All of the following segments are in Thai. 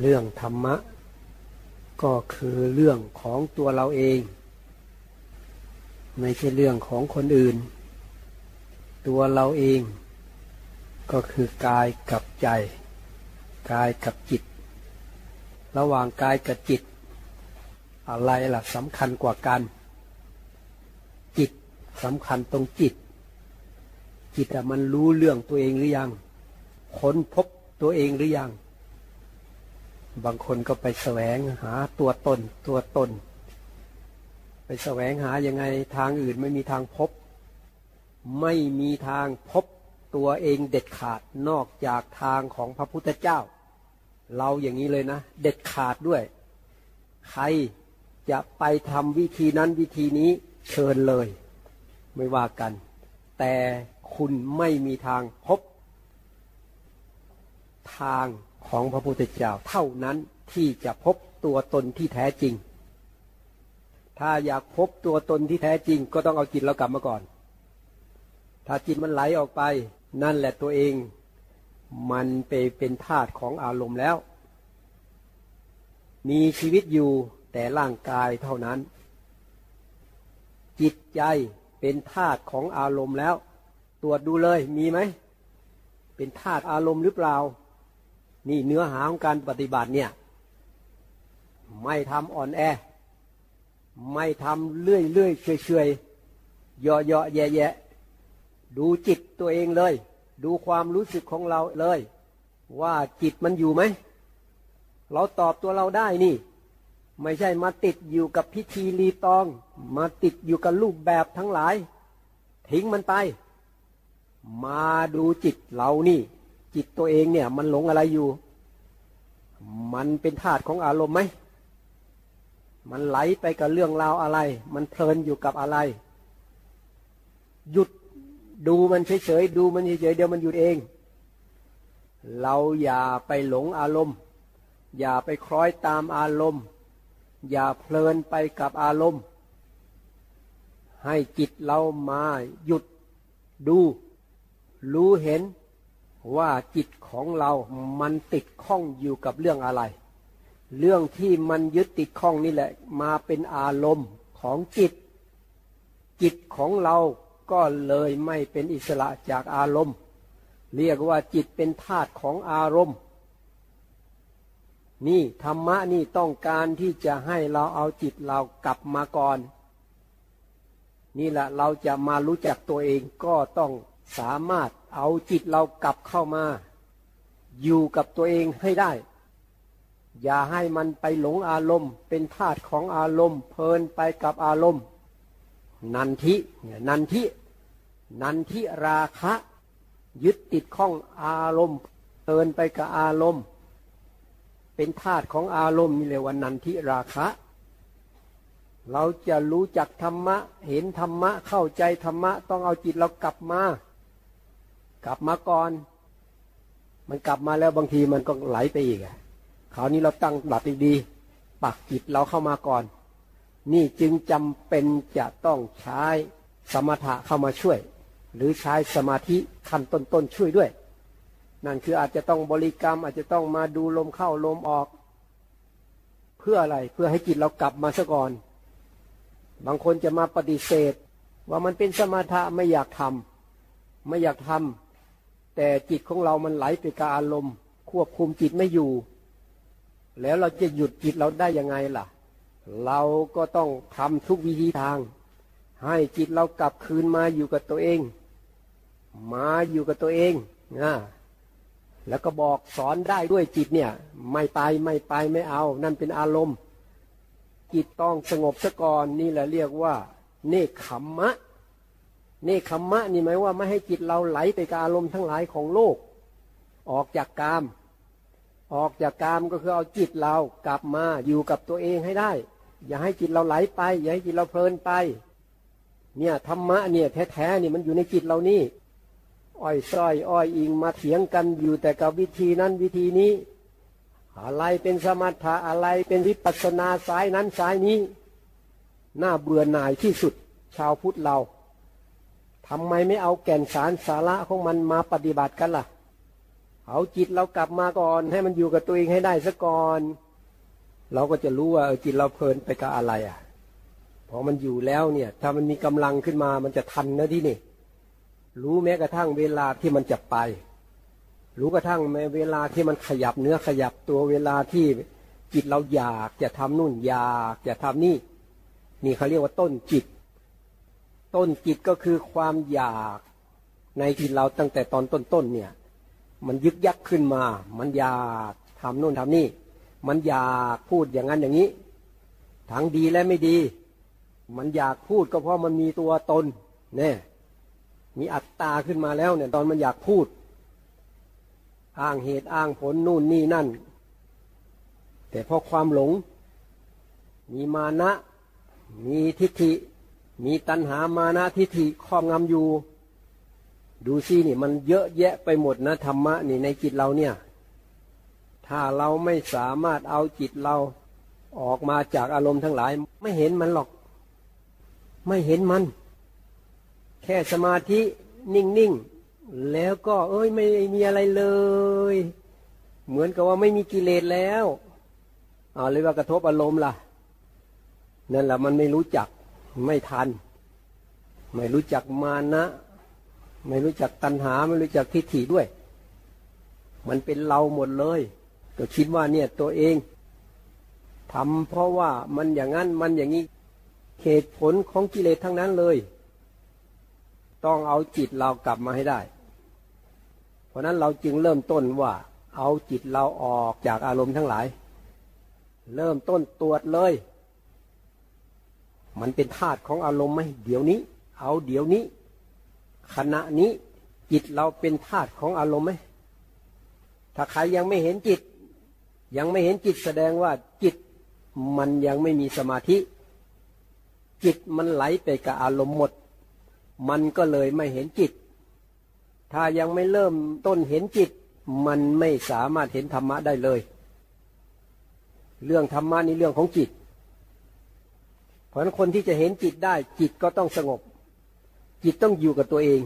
เรื่องธรรมะ ก็คือเรื่องของตัวเราเอง ไม่ใช่เรื่องของคนอื่น ตัวเราเอง ก็คือกายกับใจ กายกับจิต ระหว่างกายกับจิต อะไรล่ะสำคัญกว่ากัน จิตสำคัญตรงจิต จิตอะมันรู้เรื่องตัวเองหรือยัง ค้นพบตัวเองหรือยัง บางคนก็ไปแสวงหาตัวตนตัวตน ไปแสวงหายังไงทางอื่นไม่มีทางพบ ไม่มีทางพบตัวเองเด็ดขาดนอกจากทางของพระพุทธเจ้า เราอย่างนี้เลยนะ เด็ดขาดด้วย ใครจะไปทำวิธีนั้นวิธีนี้เชิญเลย ไม่ว่ากัน แต่คุณไม่มีทางพบ ทาง ของพระพุทธเจ้าเท่านั้นที่จะพบตัวตนที่แท้จริง ถ้าอยากพบตัวตนที่แท้จริง ก็ต้องเอาจิตเรากลับมาก่อน ถ้าจิตมันไหลออกไป นั่นแหละตัวเอง มันไปเป็นธาตุของอารมณ์แล้ว มีชีวิตอยู่แต่ร่างกายเท่านั้น จิตใจเป็นธาตุของอารมณ์แล้ว ตรวจดูเลยมีไหม เป็นธาตุอารมณ์หรือเปล่า นี่เนื้อหาของการปฏิบัติเนี่ย ไม่ทำอ่อนแอ ไม่ทำเลื่อยเลื่อยเฉยเฉยเยาะเยาะแย่แย่ดูจิตตัวเองเลย ดูความรู้สึกของเราเลย ว่าจิตมันอยู่ไหม เราตอบตัวเราได้นี่ ไม่ใช่มาติดอยู่กับพิธีรีตอง มาติดอยู่กับรูปแบบทั้งหลาย ทิ้งมันไป มาดูจิตเรานี่ จิตตัวเองเนี่ย มันหลงอะไรอยู่ มันเป็นธาตุของอารมณ์ไหม มันไหลไปกับเรื่องราวอะไร มันเพลินอยู่กับอะไร หยุดดูมันเฉยๆดูมันเฉยๆเดี๋ยวมันหยุดเอง เราอย่าไปหลงอารมณ์ อย่าไปคล้อยตามอารมณ์ อย่าเพลินไปกับอารมณ์ ให้จิตเรามาหยุดดู รู้เห็น ว่าจิตของเรามันติดข้องอยู่กับเรื่องอะไร เรื่องที่มันยึดติดข้องนี่แหละ มาเป็นอารมณ์ของจิต จิตของเราก็เลยไม่เป็นอิสระจากอารมณ์ เรียกว่าจิตเป็นธาตุของอารมณ์ นี่ธรรมะนี่ต้องการที่จะให้เราเอาจิตเรากลับมาก่อน นี่แหละเราจะมารู้จักตัวเองก็ต้องสามารถ เอาจิตเรากลับเข้ามา อยู่กับตัวเองให้ได้ อย่าให้มันไปหลงอารมณ์ เป็นธาตุของอารมณ์ เพลินไปกับอารมณ์ นันทิเนี่ยนันทิ นันทิราคะ ยึดติดข้องอารมณ์ เพลินไปกับอารมณ์ เป็นธาตุของอารมณ์นี่เรียว่านันทิราคะเราจะรู้จักธรรมะ เห็นธรรมะ เข้าใจธรรมะ ต้องเอาจิตเรากลับมา กลับมาก่อน มันกลับมาแล้วบางทีมันก็ไหลไปอีกคราวนี้เราตั้งหลักดีๆปักจิตเราเข้ามาก่อน นี่จึงจำเป็นจะต้องใช้สมถะเข้ามาช่วย หรือใช้สมาธิขั้นต้นๆช่วยด้วย นั่นคืออาจจะต้องบริกรรม อาจจะต้องมาดูลมเข้าลมออก เพื่ออะไรเพื่อให้จิตเรากลับมาซะก่อน บางคนจะมาปฏิเสธ ว่ามันเป็นสมถะไม่อยากทำไม่อยากทำ แต่จิตของเรามันไหลไปกับอารมณ์ ควบคุมจิตไม่อยู่ แล้วเราจะหยุดจิตเราได้ยังไงล่ะ เราก็ต้องทำทุกวิธีทาง ให้จิตเรากลับคืนมาอยู่กับตัวเอง มาอยู่กับตัวเองนะแล้วก็บอกสอนได้ด้วยจิตเนี่ย ไม่ไปไม่ไปไม่เอา นั่นเป็นอารมณ์ จิตต้องสงบซะก่อนนี่แหละเรียกว่า เนคขมมะ เนคขมมะนี่หมายว่าไม่ให้จิตเราไหลไปกับอารมณ์ทั้งหลายของโลก ออกจากกาม ออกจากกามก็คือเอาจิตเรากลับมาอยู่กับตัวเองให้ได้ อย่าให้จิตเราไหลไป อย่าให้จิตเราเพลินไป เนี่ยธรรมะเนี่ยแท้ๆนี่มันอยู่ในจิตเรานี่อ้อยส้อยอ้อยอิงมาเถียงกันอยู่แต่กับวิธีนั้นวิธีนี้ อะไรเป็นสมถะอะไรเป็นวิปัสสนาสายนั้นสายนี้ น่าเบื่อหน่ายที่สุดชาวพุทธเรา ทำไมไม่เอาแก่นสารสาระของมันมาปฏิบัติกันล่ะ เอาจิตเรากลับมาก่อนให้มันอยู่กับตัวเองให้ได้ซะก่อน เราก็จะรู้ว่าจิตเราเพลินไปกับอะไรอะพอมันอยู่แล้วเนี่ย ถ้ามันมีกำลังขึ้นมามันจะทันนะที่นี่ รู้แม้กระทั่งเวลาที่มันจะไป รู้กระทั่งแม้เวลาที่มันขยับเนื้อขยับตัวเวลาที่จิตเราอยากจะทำนู่นอยากจะทำนี่ นี่เขาเรียกว่าต้นจิต ต้นจิตก็คือความอยากในที่เราตั้งแต่ตอนต้นๆเนี่ย มันยึกยักขึ้นมา มันอยากทำนู่นทำนี่ มันอยากพูดอย่างนั้นอย่างนี้ ทั้งดีและไม่ดี มันอยากพูดก็เพราะมันมีตัวตนเนี่ยมีอัตตาขึ้นมาแล้วเนี่ยตอนมันอยากพูด อ้างเหตุอ้างผลนู่นนี่นั่น แต่เพราะความหลง มีมานะ มีทิฏฐิ มีตัณหามานะทิฏฐิครอบงำอยู่ ดูซินี่มันเยอะแยะไปหมดนะธรรมะนี่ในจิตเราเนี่ย ถ้าเราไม่สามารถเอาจิตเราออกมาจากอารมณ์ทั้งหลาย ไม่เห็นมันหรอก ไม่เห็นมัน แค่สมาธินิ่งๆ แล้วก็ เอ้ยไม่มีอะไรเลย เหมือนกับว่าไม่มีกิเลสแล้วเอาเลยว่ากระทบอารมณ์ล่ะ นั่นแหละมันไม่รู้จัก ไม่ทัน ไม่รู้จักมานะ ไม่รู้จักตัณหา ไม่รู้จักทิฏฐิด้วย มันเป็นเราหมดเลย ก็คิดว่าเนี่ยตัวเองทำเพราะว่ามันอย่างนั้นมันอย่างนี้เหตุผลของกิเลสทั้งนั้นเลย ต้องเอาจิตเรากลับมาให้ได้ เพราะนั้นเราจึงเริ่มต้นว่า เอาจิตเราออกจากอารมณ์ทั้งหลาย เริ่มต้นตรวจเลย มันเป็นธาตุของอารมณ์ไหมเดี๋ยวนี้ เอาเดี๋ยวนี้ ขณะนี้จิตเราเป็นธาตุของอารมณ์ไหมถ้าใครยังไม่เห็นจิต ยังไม่เห็นจิตแสดงว่าจิตมันยังไม่มีสมาธิ จิตมันไหลไปกับอารมณ์หมด มันก็เลยไม่เห็นจิต ถ้ายังไม่เริ่มต้นเห็นจิต มันไม่สามารถเห็นธรรมะได้เลย เรื่องธรรมะนี่เรื่องของจิต เพราะฉะนั้นคนที่จะเห็นจิตได้ จิตก็ต้องสงบ จิตต้องอยู่กับตัวเอง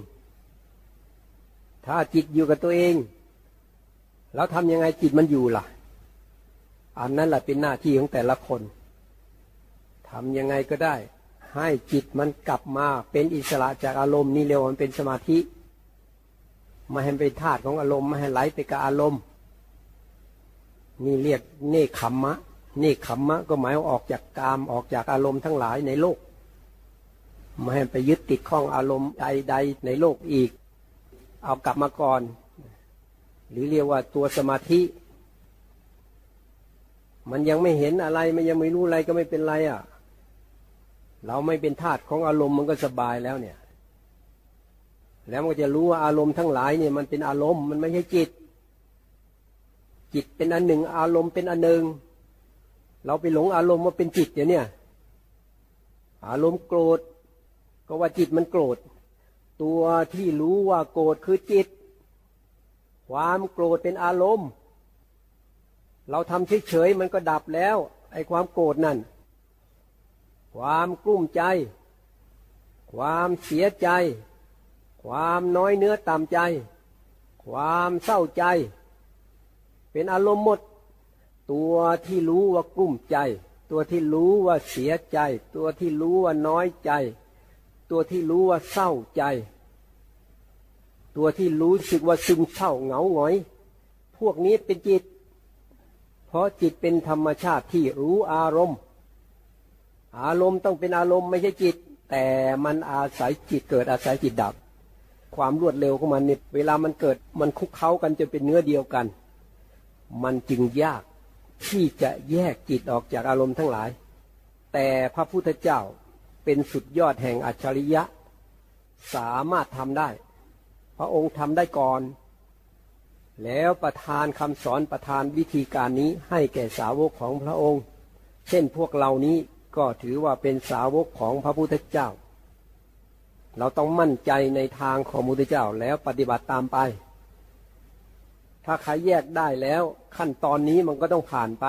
ถ้าจิตอยู่กับตัวเอง แล้วทำยังไงจิตมันอยู่ล่ะ อันนั้นแหละเป็นหน้าที่ของแต่ละคนทำยังไงก็ได้ ให้จิตมันกลับมาเป็นอิสระจากอารมณ์นี่เรียกว่ามันเป็นสมาธิมาให้เป็นธาตุของอารมณ์มาให้ไหลไปกับอารมณ์ นี่เรียกเนคขมมะ นคขมมะก็หมายออกจากกามออกจากอารมณ์ทั้งหลายในโลก ไม่ให้ไปยึดติดข้องอารมณ์ใดๆในโลกอีก เอากลับมาก่อน หรือเรียกว่าตัวสมาธิ มันยังไม่เห็นอะไรมันยังไม่รู้อะไรก็ไม่เป็นไรอะ เราไม่เป็นทาสของอารมณ์มันก็สบายแล้วเนี่ย แล้วมันก็จะรู้ว่าอารมณ์ทั้งหลายเนี่ยมันเป็นอารมณ์มันไม่ใช่จิต จิตเป็นอันหนึ่ง อารมณ์เป็นอันหนึ่ง เราไปหลงอารมณ์ว่าเป็นจิตเนี่ยอารมณ์โกรธ ก็ว่าจิตมันโกรธ ตัวที่รู้ว่าโกรธคือจิต ความโกรธเป็นอารมณ์ เราทำเฉยๆมันก็ดับแล้วไอ้ความโกรธนั่น ความกลุ้มใจ ความเสียใจ ความน้อยเนื้อต่ำใจ ความเศร้าใจ เป็นอารมณ์หมด ตัวที่รู้ว่ากลุ้มใจ ตัวที่รู้ว่าเสียใจ ตัวที่รู้ว่าน้อยใจ ตัวที่รู้ว่าเศร้าใจ ตัวที่รู้สึกว่าซึมเศร้าเหงาหงอย พวกนี้เป็นจิต เพราะจิตเป็นธรรมชาติที่รู้อารมณ์ อารมณ์ต้องเป็นอารมณ์ไม่ใช่จิต แต่มันอาศัยจิตเกิดอาศัยจิตดับ ความรวดเร็วของมันเนี่ยเวลามันเกิดมันคุกเข้ากันจนเป็นเนื้อเดียวกัน มันจึงยาก ที่จะแยกจิตออกจากอารมณ์ทั้งหลาย แต่พระพุทธเจ้าเป็นสุดยอดแห่งอัจฉริยะ สามารถทำได้ พระองค์ทำได้ก่อน แล้วประทานคำสอนประทานวิธีการนี้ให้แก่สาวกของพระองค์ เช่นพวกเรานี้ก็ถือว่าเป็นสาวกของพระพุทธเจ้า เราต้องมั่นใจในทางของพระพุทธเจ้าแล้วปฏิบัติตามไป ถ้าใครแยกได้แล้ว ขั้นตอนนี้มันก็ต้องผ่านไป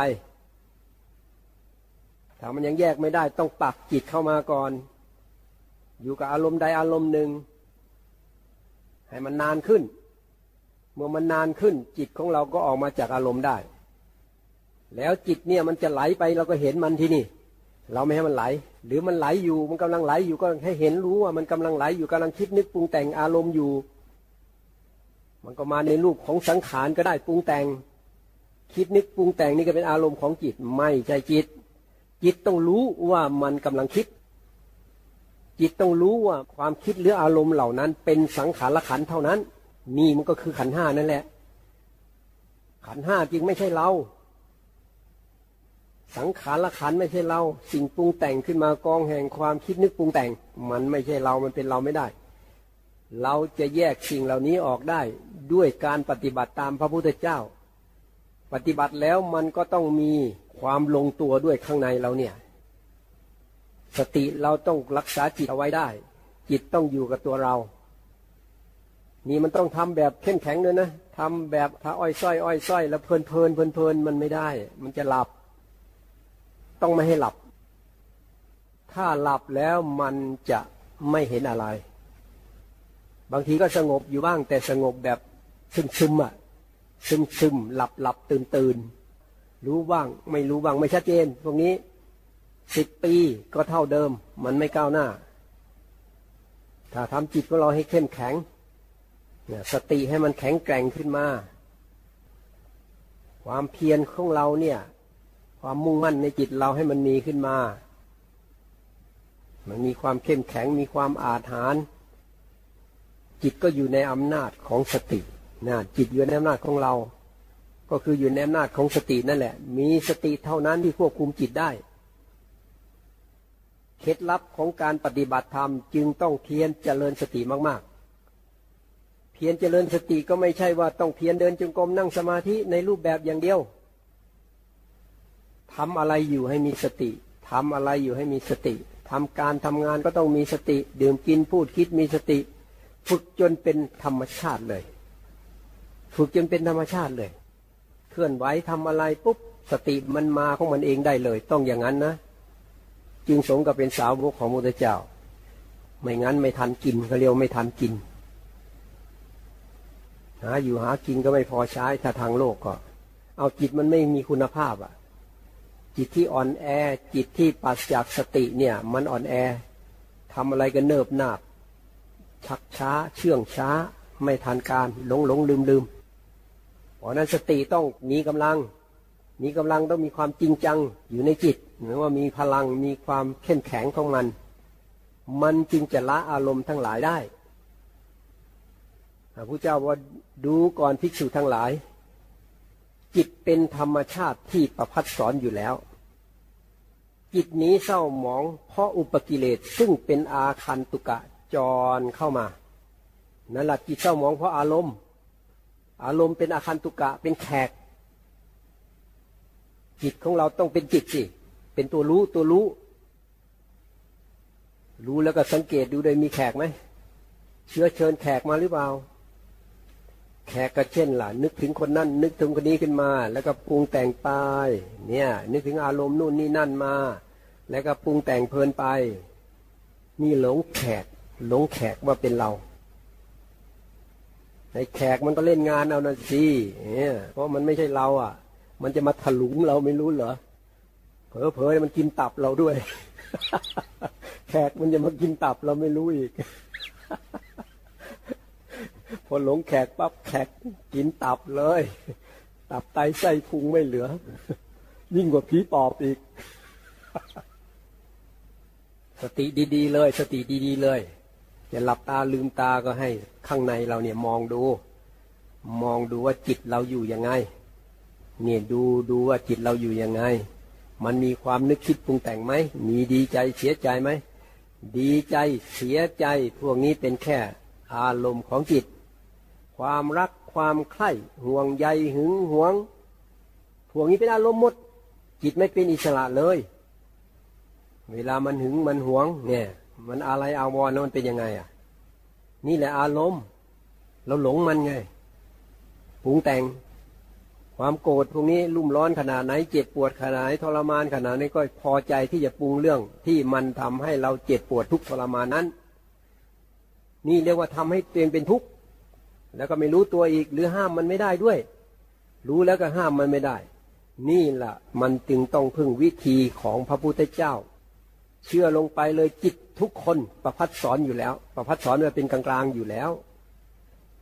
ถ้ามันยังแยกไม่ได้ต้องปักจิตเข้ามาก่อน อยู่กับอารมณ์ใดอารมณ์หนึ่ง ให้มันนานขึ้น เมื่อมันนานขึ้น จิตของเราก็ออกมาจากอารมณ์ได้ แล้วจิตเนี่ยมันจะไหลไปเราก็เห็นมันที่นี่ เราไม่ให้มันไหล หรือมันไหลอยู่มันกำลังไหลอยู่ก็ให้เห็นรู้ว่ามันกำลังไหลอยู่กำลังคิดนึกปรุงแต่งอารมณ์อยู่ มันก็มาในรูปของสังขารก็ได้ปรุงแต่ง คิดนึกปรุงแต่งนี่ก็เป็นอารมณ์ของจิตไม่ใช่จิต จิตต้องรู้ว่ามันกำลังคิด จิตต้องรู้ว่าความคิดหรืออารมณ์เหล่านั้น เป็นสังขารขันเท่านั้น นี่มันก็คือขันห้านั่นแหละ ขันห้าจริงไม่ใช่เรา สังขารละขันไม่ใช่เรา สิ่งปรุงแต่งขึ้นมากองแห่งความคิดนึกปรุงแต่ง มันไม่ใช่เรามันเป็นเราไม่ได้ เราจะแยกสิ่งเหล่านี้ออกได้ด้วยการปฏิบัติตามพระพุทธเจ้า ปฏิบัติแล้วมันก็ต้องมีความลงตัวด้วยข้างในเราเนี่ย สติเราต้องรักษาจิตเอาไว้ได้ จิตต้องอยู่กับตัวเรา นี่มันต้องทำแบบเข้มแข็งเลยนะทำแบบถ้าอ้อยส้อยอ้อยส้อยแล้วเพลินเพลินเพลินเพลินมันไม่ได้ มันจะหลับ ต้องไม่ให้หลับ ถ้าหลับแล้วมันจะไม่เห็นอะไร บางทีก็สงบอยู่บ้าง แต่สงบแบบซึมซึมอะซึมซึมหลับหลับตื่นตื่นรู้บ้างไม่รู้บ้างไม่ชัดเจนพวกนี้สิบปีก็เท่าเดิม มันไม่ก้าวหน้า ถ้าทำจิตของเราให้เข้มแข็งสติให้มันแข็งแกร่งขึ้นมา ความเพียรของเราเนี่ย ความมุ่งมั่นในจิตเราให้มันมีขึ้นมา มันมีความเข้มแข็งมีความอาถรรพ์ จิตก็อยู่ในอำนาจของสตินะจิตอยู่ในอำนาจของเรา ก็คืออยู่ในอำนาจของสตินั่นแหละ มีสติเท่านั้นที่ควบคุมจิตได้ เคล็ดลับของการปฏิบัติธรรมจึงต้องเพียรเจริญสติมาก ๆ เพียรเจริญสติก็ไม่ใช่ว่าต้องเพียรเดินจงกรมนั่งสมาธิในรูปแบบอย่างเดียวทำอะไรอยู่ให้มีสติทำอะไรอยู่ให้มีสติทำการทำงานก็ต้องมีสติ ดื่มกินพูดคิดมีสติ ฝึกจนเป็นธรรมชาติเลย ฝึกจนเป็นธรรมชาติเลย เคลื่อนไหวทำอะไรปุ๊บสติมันมาของมันเองได้เลย ต้องอย่างนั้นนะ จึงสงกับเป็นสาวกของมุตเจ้า ไม่งั้นไม่ทันกินเขาเรียกไม่ทันกิน หาอยู่หากินก็ไม่พอใช้ถ้าทางโลกก็ เอาจิตมันไม่มีคุณภาพอะ จิตที่อ่อนแอ จิตที่ปัสจากสติเนี่ย มันอ่อนแอทำอะไรก็เนิบนาบ ชักช้า เชื่องช้า ไม่ทันการหลงหลงลืมลืมเพราะนั้นสติต้องมีกำลัง มีกำลังต้องมีความจริงจังอยู่ในจิตหรือว่ามีพลังมีความเข้มแข็งของมัน มันจึงจะละอารมณ์ทั้งหลายได้พระพุทธเจ้าว่าดูก่อนภิกษุทั้งหลาย จิตเป็นธรรมชาติที่ประพัดสอนอยู่แล้ว จิตนี้เศร้าหมองเพราะอุปกิเลสซึ่งเป็นอาคันตุกะ จรเข้ามา นั่นแหละจิตเศร้าหมองเพราะอารมณ์ อารมณ์เป็นอาคันตุกะเป็นแขก จิตของเราต้องเป็นจิตสิ เป็นตัวรู้ตัวรู้ รู้แล้วก็สังเกตดูได้มีแขกไหม เชื้อเชิญแขกมาหรือเปล่า แขกก็เช่นล่ะ นึกถึงคนนั่น นึกถึงคนนี้ขึ้นมา แล้วก็ปรุงแต่งไป เนี่ย นึกถึงอารมณ์นู่นนี่นั่นมา แล้วก็ปรุงแต่งเพลินไปนี่หลงแขก หลงแขกว่าเป็นเราไอ้แขกมันก็เล่นงานเอานะสิเนี่ยเพราะมันไม่ใช่เรา อะ มันจะมาถลุงเราไม่รู้เหรอเผลอเผลมันกินตับเราด้วย แขกมันจะมากินตับเราไม่รู้อีก พอหลงแขกปั๊บแขกกินตับเลย ตับไตไส้พุงไม่เหลือ ยิ่งกว่าผีปอบอีก สติดีๆเลย สติดีๆเลย จะหลับตาลืมตาก็ให้ข้างในเราเนี่ยมองดู มองดูว่าจิตเราอยู่ยังไง เนี่ยดูดูว่าจิตเราอยู่ยังไง มันมีความนึกคิดปรุงแต่งไหม มีดีใจเสียใจไหม ดีใจเสียใจพวกนี้เป็นแค่อารมณ์ของจิต ความรักความใคร่ห่วงใยหึงหวง พวกนี้เป็นอารมณ์หมด จิตไม่เป็นอิสระเลย เวลามันหึงมันหวงเนี่ย มันอะไรอาวรณ์มันเป็นยังไงอะ นี่แหละอารมณ์เราหลงมันไงปรุงแต่ง ความโกรธพวกนี้รุ่มร้อนขนาดไหนเจ็บปวดขนาดไหนทรมานขนาดไหนก็พอใจที่จะปรุงเรื่องที่มันทำให้เราเจ็บปวดทุกทรมานนั้น นี่เรียกว่าทำให้ตัวเองเป็นทุกข์แล้วก็ไม่รู้ตัวอีกหรือห้ามมันไม่ได้ด้วย รู้แล้วก็ห้ามมันไม่ได้ นี่แหละมันจึงต้องพึ่งวิธีของพระพุทธเจ้า เชื่อลงไปเลยจิตทุกคนประพัดสอนอยู่แล้ว ประพัดสอนว่าเป็นกลางๆอยู่แล้ว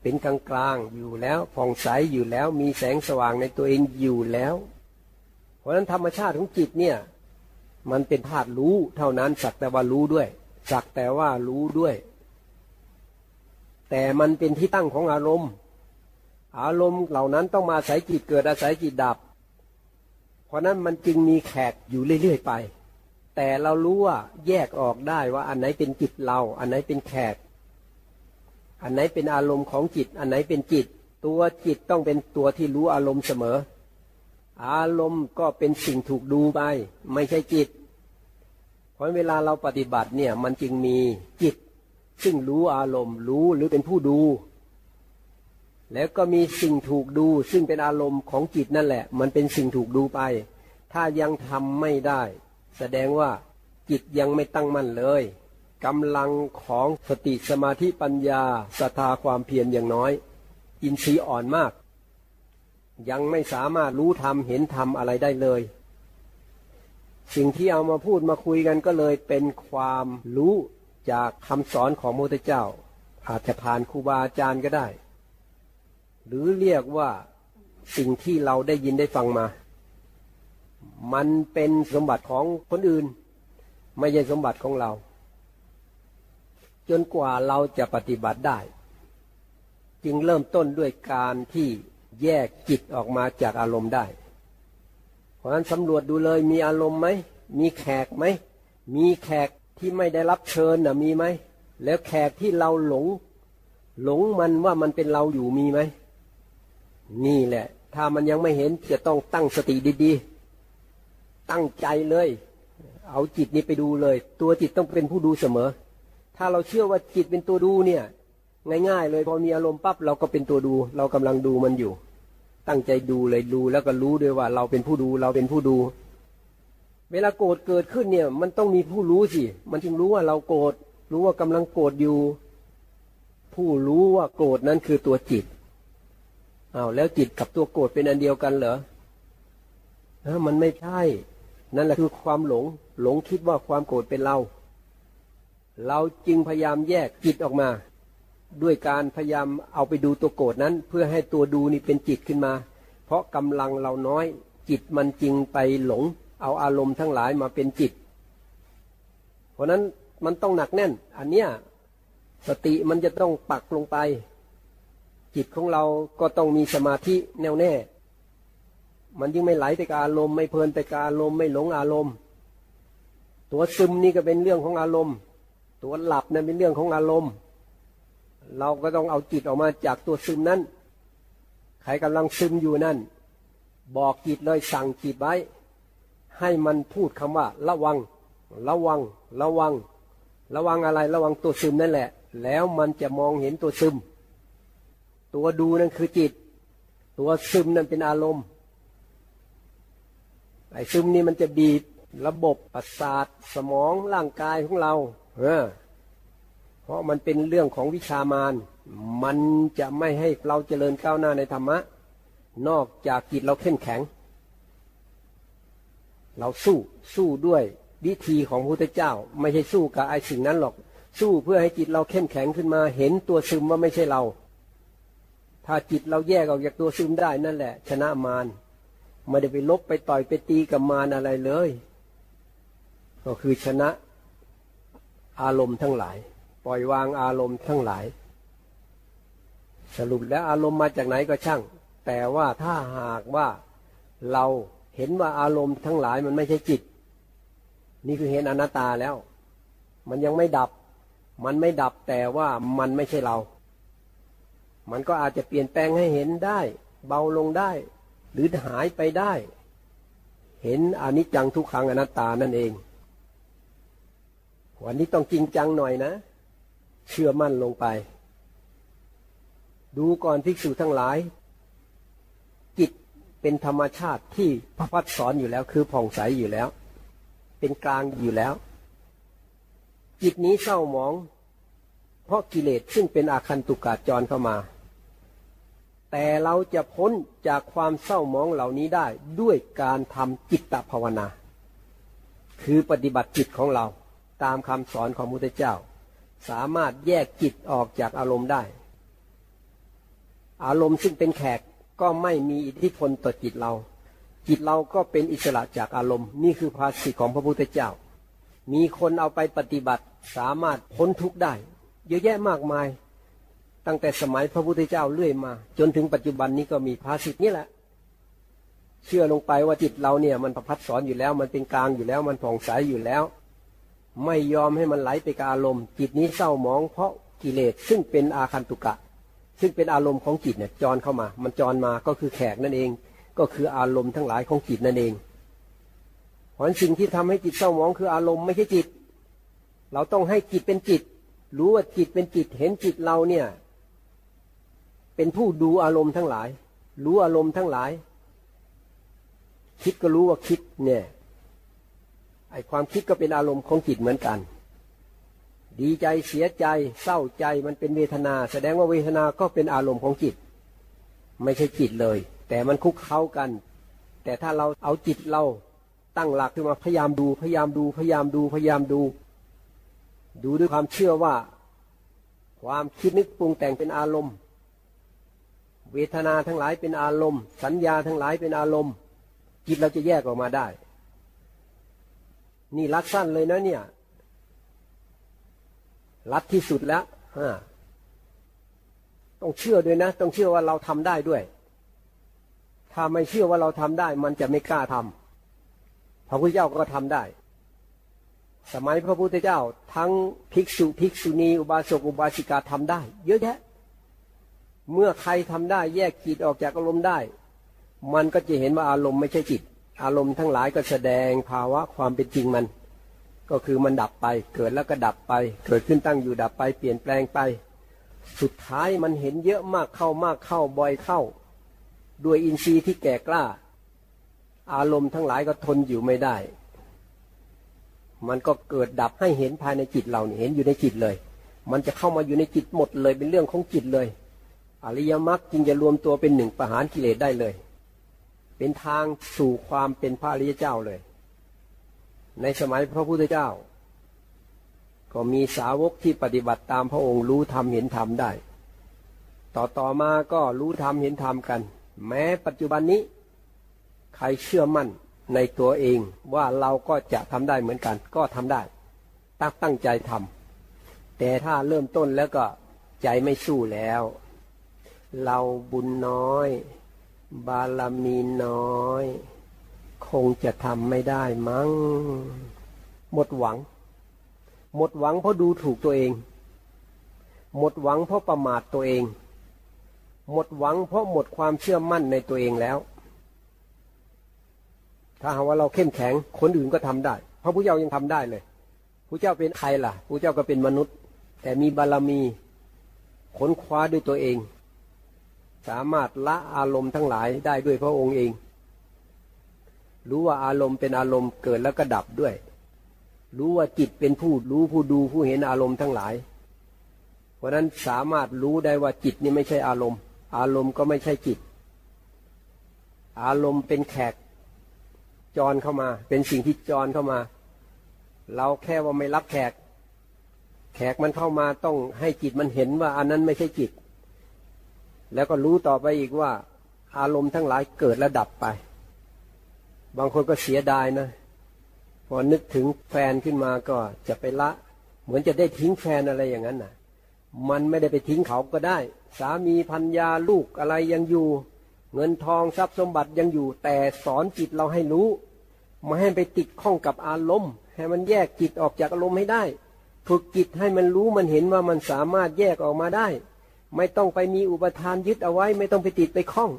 เป็นกลางๆอยู่แล้วผ่องใสอยู่แล้ว มีแสงสว่างในตัวเองอยู่แล้ว เพราะฉะนั้นธรรมชาติของจิตเนี่ยมันเป็นธาตุรู้เท่านั้นสักแต่ว่ารู้ด้วย สักแต่ว่ารู้ด้วย แต่มันเป็นที่ตั้งของอารมณ์ อารมณ์เหล่านั้นต้องมาอาศัยจิตเกิดอาศัยจิตดับ เพราะนั้นมันจึงมีแขกอยู่เรื่อยๆไป แต่เรารู้ว่าแยกออกได้ว่าอันไหนเป็นจิตเรา อันไหนเป็นแขก อันไหนเป็นอารมณ์ของจิต อันไหนเป็นจิต ตัวจิตต้องเป็นตัวที่รู้อารมณ์เสมอ อารมณ์ก็เป็นสิ่งถูกดูไป ไม่ใช่จิต เพราะเวลาเราปฏิบัติเนี่ยมันจึงมีจิต ซึ่งรู้อารมณ์รู้หรือเป็นผู้ดู แล้วก็มีสิ่งถูกดู ซึ่งเป็นอารมณ์ของจิตนั่นแหละ มันเป็นสิ่งถูกดูไป ถ้ายังทำไม่ได้ แสดงว่าจิตยังไม่ตั้งมั่นเลยกำลังของสติสมาธิปัญญาศรัทธาความเพียรอย่างน้อย อินทรีย์อ่อนมาก ยังไม่สามารถรู้ธรรมเห็นธรรมอะไรได้เลย สิ่งที่เอามาพูดมาคุยกันก็เลยเป็นความรู้จากคำสอนของพระพุทธเจ้า อาจจะผ่านครูบาอาจารย์ก็ได้ หรือเรียกว่าสิ่งที่เราได้ยินได้ฟังมา มันเป็นสมบัติของคนอื่น ไม่ใช่สมบัติของเรา จนกว่าเราจะปฏิบัติได้ จึงเริ่มต้นด้วยการที่แยกจิตออกมาจากอารมณ์ได้ เพราะฉะนั้นสำรวจดูเลยมีอารมณ์ไหม มีแขกไหม มีแขกที่ไม่ได้รับเชิญนะมีไหม แล้วแขกที่เราหลง หลงมันว่ามันเป็นเราอยู่มีไหม นี่แหละ ถ้ามันยังไม่เห็นจะต้องตั้งสติดีๆ ตั้งใจเลย เอาจิตนี้ไปดูเลย ตัวจิตต้องเป็นผู้ดูเสมอ ถ้าเราเชื่อว่าจิตเป็นตัวดูเนี่ย ง่ายๆ เลยพอมีอารมณ์ปั๊บเราก็เป็นตัวดู เรากำลังดูมันอยู่ ตั้งใจดูเลยดูแล้วก็รู้ด้วยว่า เราเป็นผู้ดูเราเป็นผู้ดู เวลาโกรธเกิดขึ้นเนี่ย มันต้องมีผู้รู้สิมันจึงรู้ว่าเราโกรธรู้ว่ากำลังโกรธอยู่ ผู้รู้ว่าโกรธนั้นคือตัวจิตอ้าวแล้วจิตกับตัวโกรธเป็นอันเดียวกันเหรอมันไม่ใช่ นั่นแหละคือความหลง หลงคิดว่าความโกรธเป็นเรา เราจึงพยายามแยกจิตออกมา ด้วยการพยายามเอาไปดูตัวโกรธนั้น เพื่อให้ตัวดูนี่เป็นจิตขึ้นมา เพราะกำลังเราน้อย จิตมันจริงไปหลง เอาอารมณ์ทั้งหลายมาเป็นจิต เพราะนั้นมันต้องหนักแน่น อันเนี้ยสติมันจะต้องปักลงไป จิตของเราก็ต้องมีสมาธิแน่วแน่ มันยิ่งไม่ไหลไปกับอารมณ์ไม่เพลินไปกับอารมณ์ไม่หลงอารมณ์ ตัวซึมนี่ก็เป็นเรื่องของอารมณ์ ตัวหลับนั่นเป็นเรื่องของอารมณ์ เราก็ต้องเอาจิตออกมาจากตัวซึมนั้นใครกำลังซึมอยู่นั่น บอกจิตเลยสั่งจิตไว้ ให้มันพูดคำว่า ระวัง ระวัง ระวัง ระวังอะไรระวังตัวซึมนั่นแหละ แล้วมันจะมองเห็นตัวซึม ตัวดูนั่นคือจิต ตัวซึมนั่นเป็นอารมณ์ ไอ้ซึมนี่มันจะบีบระบบประสาทสมองร่างกายของเราเออเพราะมันเป็นเรื่องของวิชามาน มันจะไม่ให้เราเจริญก้าวหน้าในธรรมะ นอกจากจิตเราเข้มแข็ง เราสู้สู้ด้วยวิธีของพระพุทธเจ้า ไม่ใช่สู้กับไอ้สิ่งนั้นหรอก สู้เพื่อให้จิตเราเข้มแข็งขึ้นมา เห็นตัวซึมว่าไม่ใช่เรา ถ้าจิตเราแยกออกจากตัวซึมได้นั่นแหละ ชนะมาร ไม่ได้ไปลบไปต่อยไปตีกับมารอะไรเลย ก็คือชนะอารมณ์ทั้งหลาย ปล่อยวางอารมณ์ทั้งหลาย สรุปแล้วอารมณ์มาจากไหนก็ช่าง แต่ว่าถ้าหากว่าเราเห็นว่าอารมณ์ทั้งหลายมันไม่ใช่จิต นี่คือเห็นอนัตตาแล้ว มันยังไม่ดับ มันไม่ดับแต่ว่ามันไม่ใช่เรา มันก็อาจจะเปลี่ยนแปลงให้เห็นได้ เบาลงได้ หรือหายไปได้ เห็นอนิจจังทุกขังอนัตตานั่นเอง วันนี้ต้องจริงจังหน่อยนะ เชื่อมั่นลงไป ดูก่อนภิกษุทั้งหลาย จิตเป็นธรรมชาติที่พระพัฒสอนอยู่แล้ว คือผ่องใสอยู่แล้ว เป็นกลางอยู่แล้ว จิตนี้เศร้าหมอง เพราะกิเลสซึ่งเป็นอาคันตุกาจรเข้ามา แต่เราจะพ้นจากความเศร้ามองเหล่านี้ได้ด้วยการทำจิตตภาวนา คือปฏิบัติจิตของเราตามคำสอนของมุตเจ้า สามารถแยกจิตออกจากอารมณ์ได้ อารมณ์ซึ่งเป็นแขกก็ไม่มีอิทธิพลต่อจิตเรา จิตเราก็เป็นอิสระจากอารมณ์ นี่คือภาษิตของพระพุทธเจ้า มีคนเอาไปปฏิบัติสามารถพ้นทุกข์ได้ เยอะแยะมากมาย ตั้งแต่สมัยพระพุทธเจ้าเรื่อยมา จนถึงปัจจุบันนี้ก็มีภาษิตนี้แหละ เชื่อลงไปว่าจิตเราเนี่ย มันประพัดสอนอยู่แล้ว มันเป็นกลางอยู่แล้ว มันผ่องใสอยู่แล้ว ไม่ยอมให้มันไหลไปกับอารมณ์ จิตนี้เศร้าหมองเพราะกิเลสซึ่งเป็นอาคันตุกะ ซึ่งเป็นอารมณ์ของจิตเนี่ยจรเข้ามา มันจรมาก็คือแขกนั่นเอง ก็คืออารมณ์ทั้งหลายของจิตนั่นเองเพราะสิ่งที่ทำให้จิตเศร้าหมองคืออารมณ์ไม่ใช่จิต เราต้องให้จิตเป็นจิต รู้ว่าจิตเป็นจิตเห็นจิตเราเนี่ย เป็นผู้ดูอารมณ์ทั้งหลาย รู้อารมณ์ทั้งหลาย คิดก็รู้ว่าคิดเนี่ยไอความคิดก็เป็นอารมณ์ของจิตเหมือนกัน ดีใจเสียใจ เศร้าใจมันเป็นเวทนา แสดงว่าเวทนาก็เป็นอารมณ์ของจิต ไม่ใช่จิตเลย แต่มันคุกเข้ากัน แต่ถ้าเราเอาจิตเราตั้งหลักขึ้นมาพยายามดูพยายามดูพยายามดูพยายามดู ดูด้วยความเชื่อว่า ความคิดนึกปรุงแต่งเป็นอารมณ์ เวทนาทั้งหลายเป็นอารมณ์ สัญญาทั้งหลายเป็นอารมณ์ จิตเราจะแยกออกมาได้ นี่รักสั้นเลยนะเนี่ย รัดที่สุดแล้วต้องเชื่อด้วยนะ ต้องเชื่อว่าเราทำได้ด้วย ถ้าไม่เชื่อว่าเราทำได้ มันจะไม่กล้าทำพระพุทธเจ้าก็ทำได้ สมัยพระพุทธเจ้า ทั้งภิกษุภิกษุณีอุบาสกอุบาสิกาทำได้ เยอะแยะ เมื่อใครทำได้แยกจิตออกจากอารมณ์ได้ มันก็จะเห็นว่าอารมณ์ไม่ใช่จิต อารมณ์ทั้งหลายก็แสดงภาวะความเป็นจริงมัน ก็คือมันดับไป เกิดแล้วก็ดับไป เกิดขึ้นตั้งอยู่ดับไปเปลี่ยนแปลงไป สุดท้ายมันเห็นเยอะมากเข้ามากเข้าบ่อยเข้า ด้วยอินทรีย์ที่แก่กล้า อารมณ์ทั้งหลายก็ทนอยู่ไม่ได้ มันก็เกิดดับให้เห็นภายในจิตเราเนี่เห็นอยู่ในจิตเลย มันจะเข้ามาอยู่ในจิตหมดเลยเป็นเรื่องของจิตเลย อริยมรรคจึงจะรวมตัวเป็นหนึ่งประหารกิเลสได้เลย เป็นทางสู่ความเป็นพระอริยเจ้าเลย ในสมัยพระพุทธเจ้า ก็มีสาวกที่ปฏิบัติตามพระองค์รู้ธรรมเห็นธรรมได้ ต่อต่อมาก็รู้ธรรมเห็นธรรมกัน แม้ปัจจุบันนี้ ใครเชื่อมั่นในตัวเองว่าเราก็จะทำได้เหมือนกัน ก็ทำได้ ตั้งตั้งใจทำแต่ถ้าเริ่มต้นแล้วก็ใจไม่สู้แล้ว เราบุญน้อย บารมีน้อย คงจะทำไม่ได้มั้ง หมดหวัง หมดหวังเพราะดูถูกตัวเอง หมดหวังเพราะประมาทตัวเอง หมดหวังเพราะหมดความเชื่อมั่นในตัวเองแล้ว ถ้าหากว่าเราเข้มแข็งคนอื่นก็ทำได้พระพุทธเจ้ายังทำได้เลยพระเจ้าเป็นใครล่ะพระเจ้าก็เป็นมนุษย์ แต่มีบารรมีขนคว้าด้วยตัวเอง สามารถละอารมณ์ทั้งหลายได้ด้วยพระองค์เอง รู้ว่าอารมณ์เป็นอารมณ์เกิดแล้วก็ดับด้วย รู้ว่าจิตเป็นผู้รู้ผู้ดูผู้เห็นอารมณ์ทั้งหลาย เพราะนั้นสามารถรู้ได้ว่าจิตนี่ไม่ใช่อารมณ์ อารมณ์ก็ไม่ใช่จิต อารมณ์เป็นแขกจรเข้ามา เป็นสิ่งที่จรเข้ามา เราแค่ว่าไม่รับแขก แขกมันเข้ามาต้องให้จิตมันเห็นว่าอันนั้นไม่ใช่จิต แล้วก็รู้ต่อไปอีกว่า อารมณ์ทั้งหลายเกิดและดับไป บางคนก็เสียดายนะ พอนึกถึงแฟนขึ้นมาก็จะไปละ เหมือนจะได้ทิ้งแฟนอะไรอย่างนั้นนะ่ะ มันไม่ได้ไปทิ้งเขาก็ได้ สามีพันยาลูกอะไรยังอยู่ เงินทองทรัพย์สมบัติยังอยู่ แต่สอนจิตเราให้รู้ไม่ให้ไปติดข้องกับอารมณ์ ให้มันแยกจิตออกจากอารมณ์ให้ได้ ฝึกจิตให้มันรู้มันเห็นว่ามันสามารถแยกออกมาได้ ไม่ต้องไปมีอุปทานยึดเอาไว้ ไม่ต้องไปติดไปคล้อง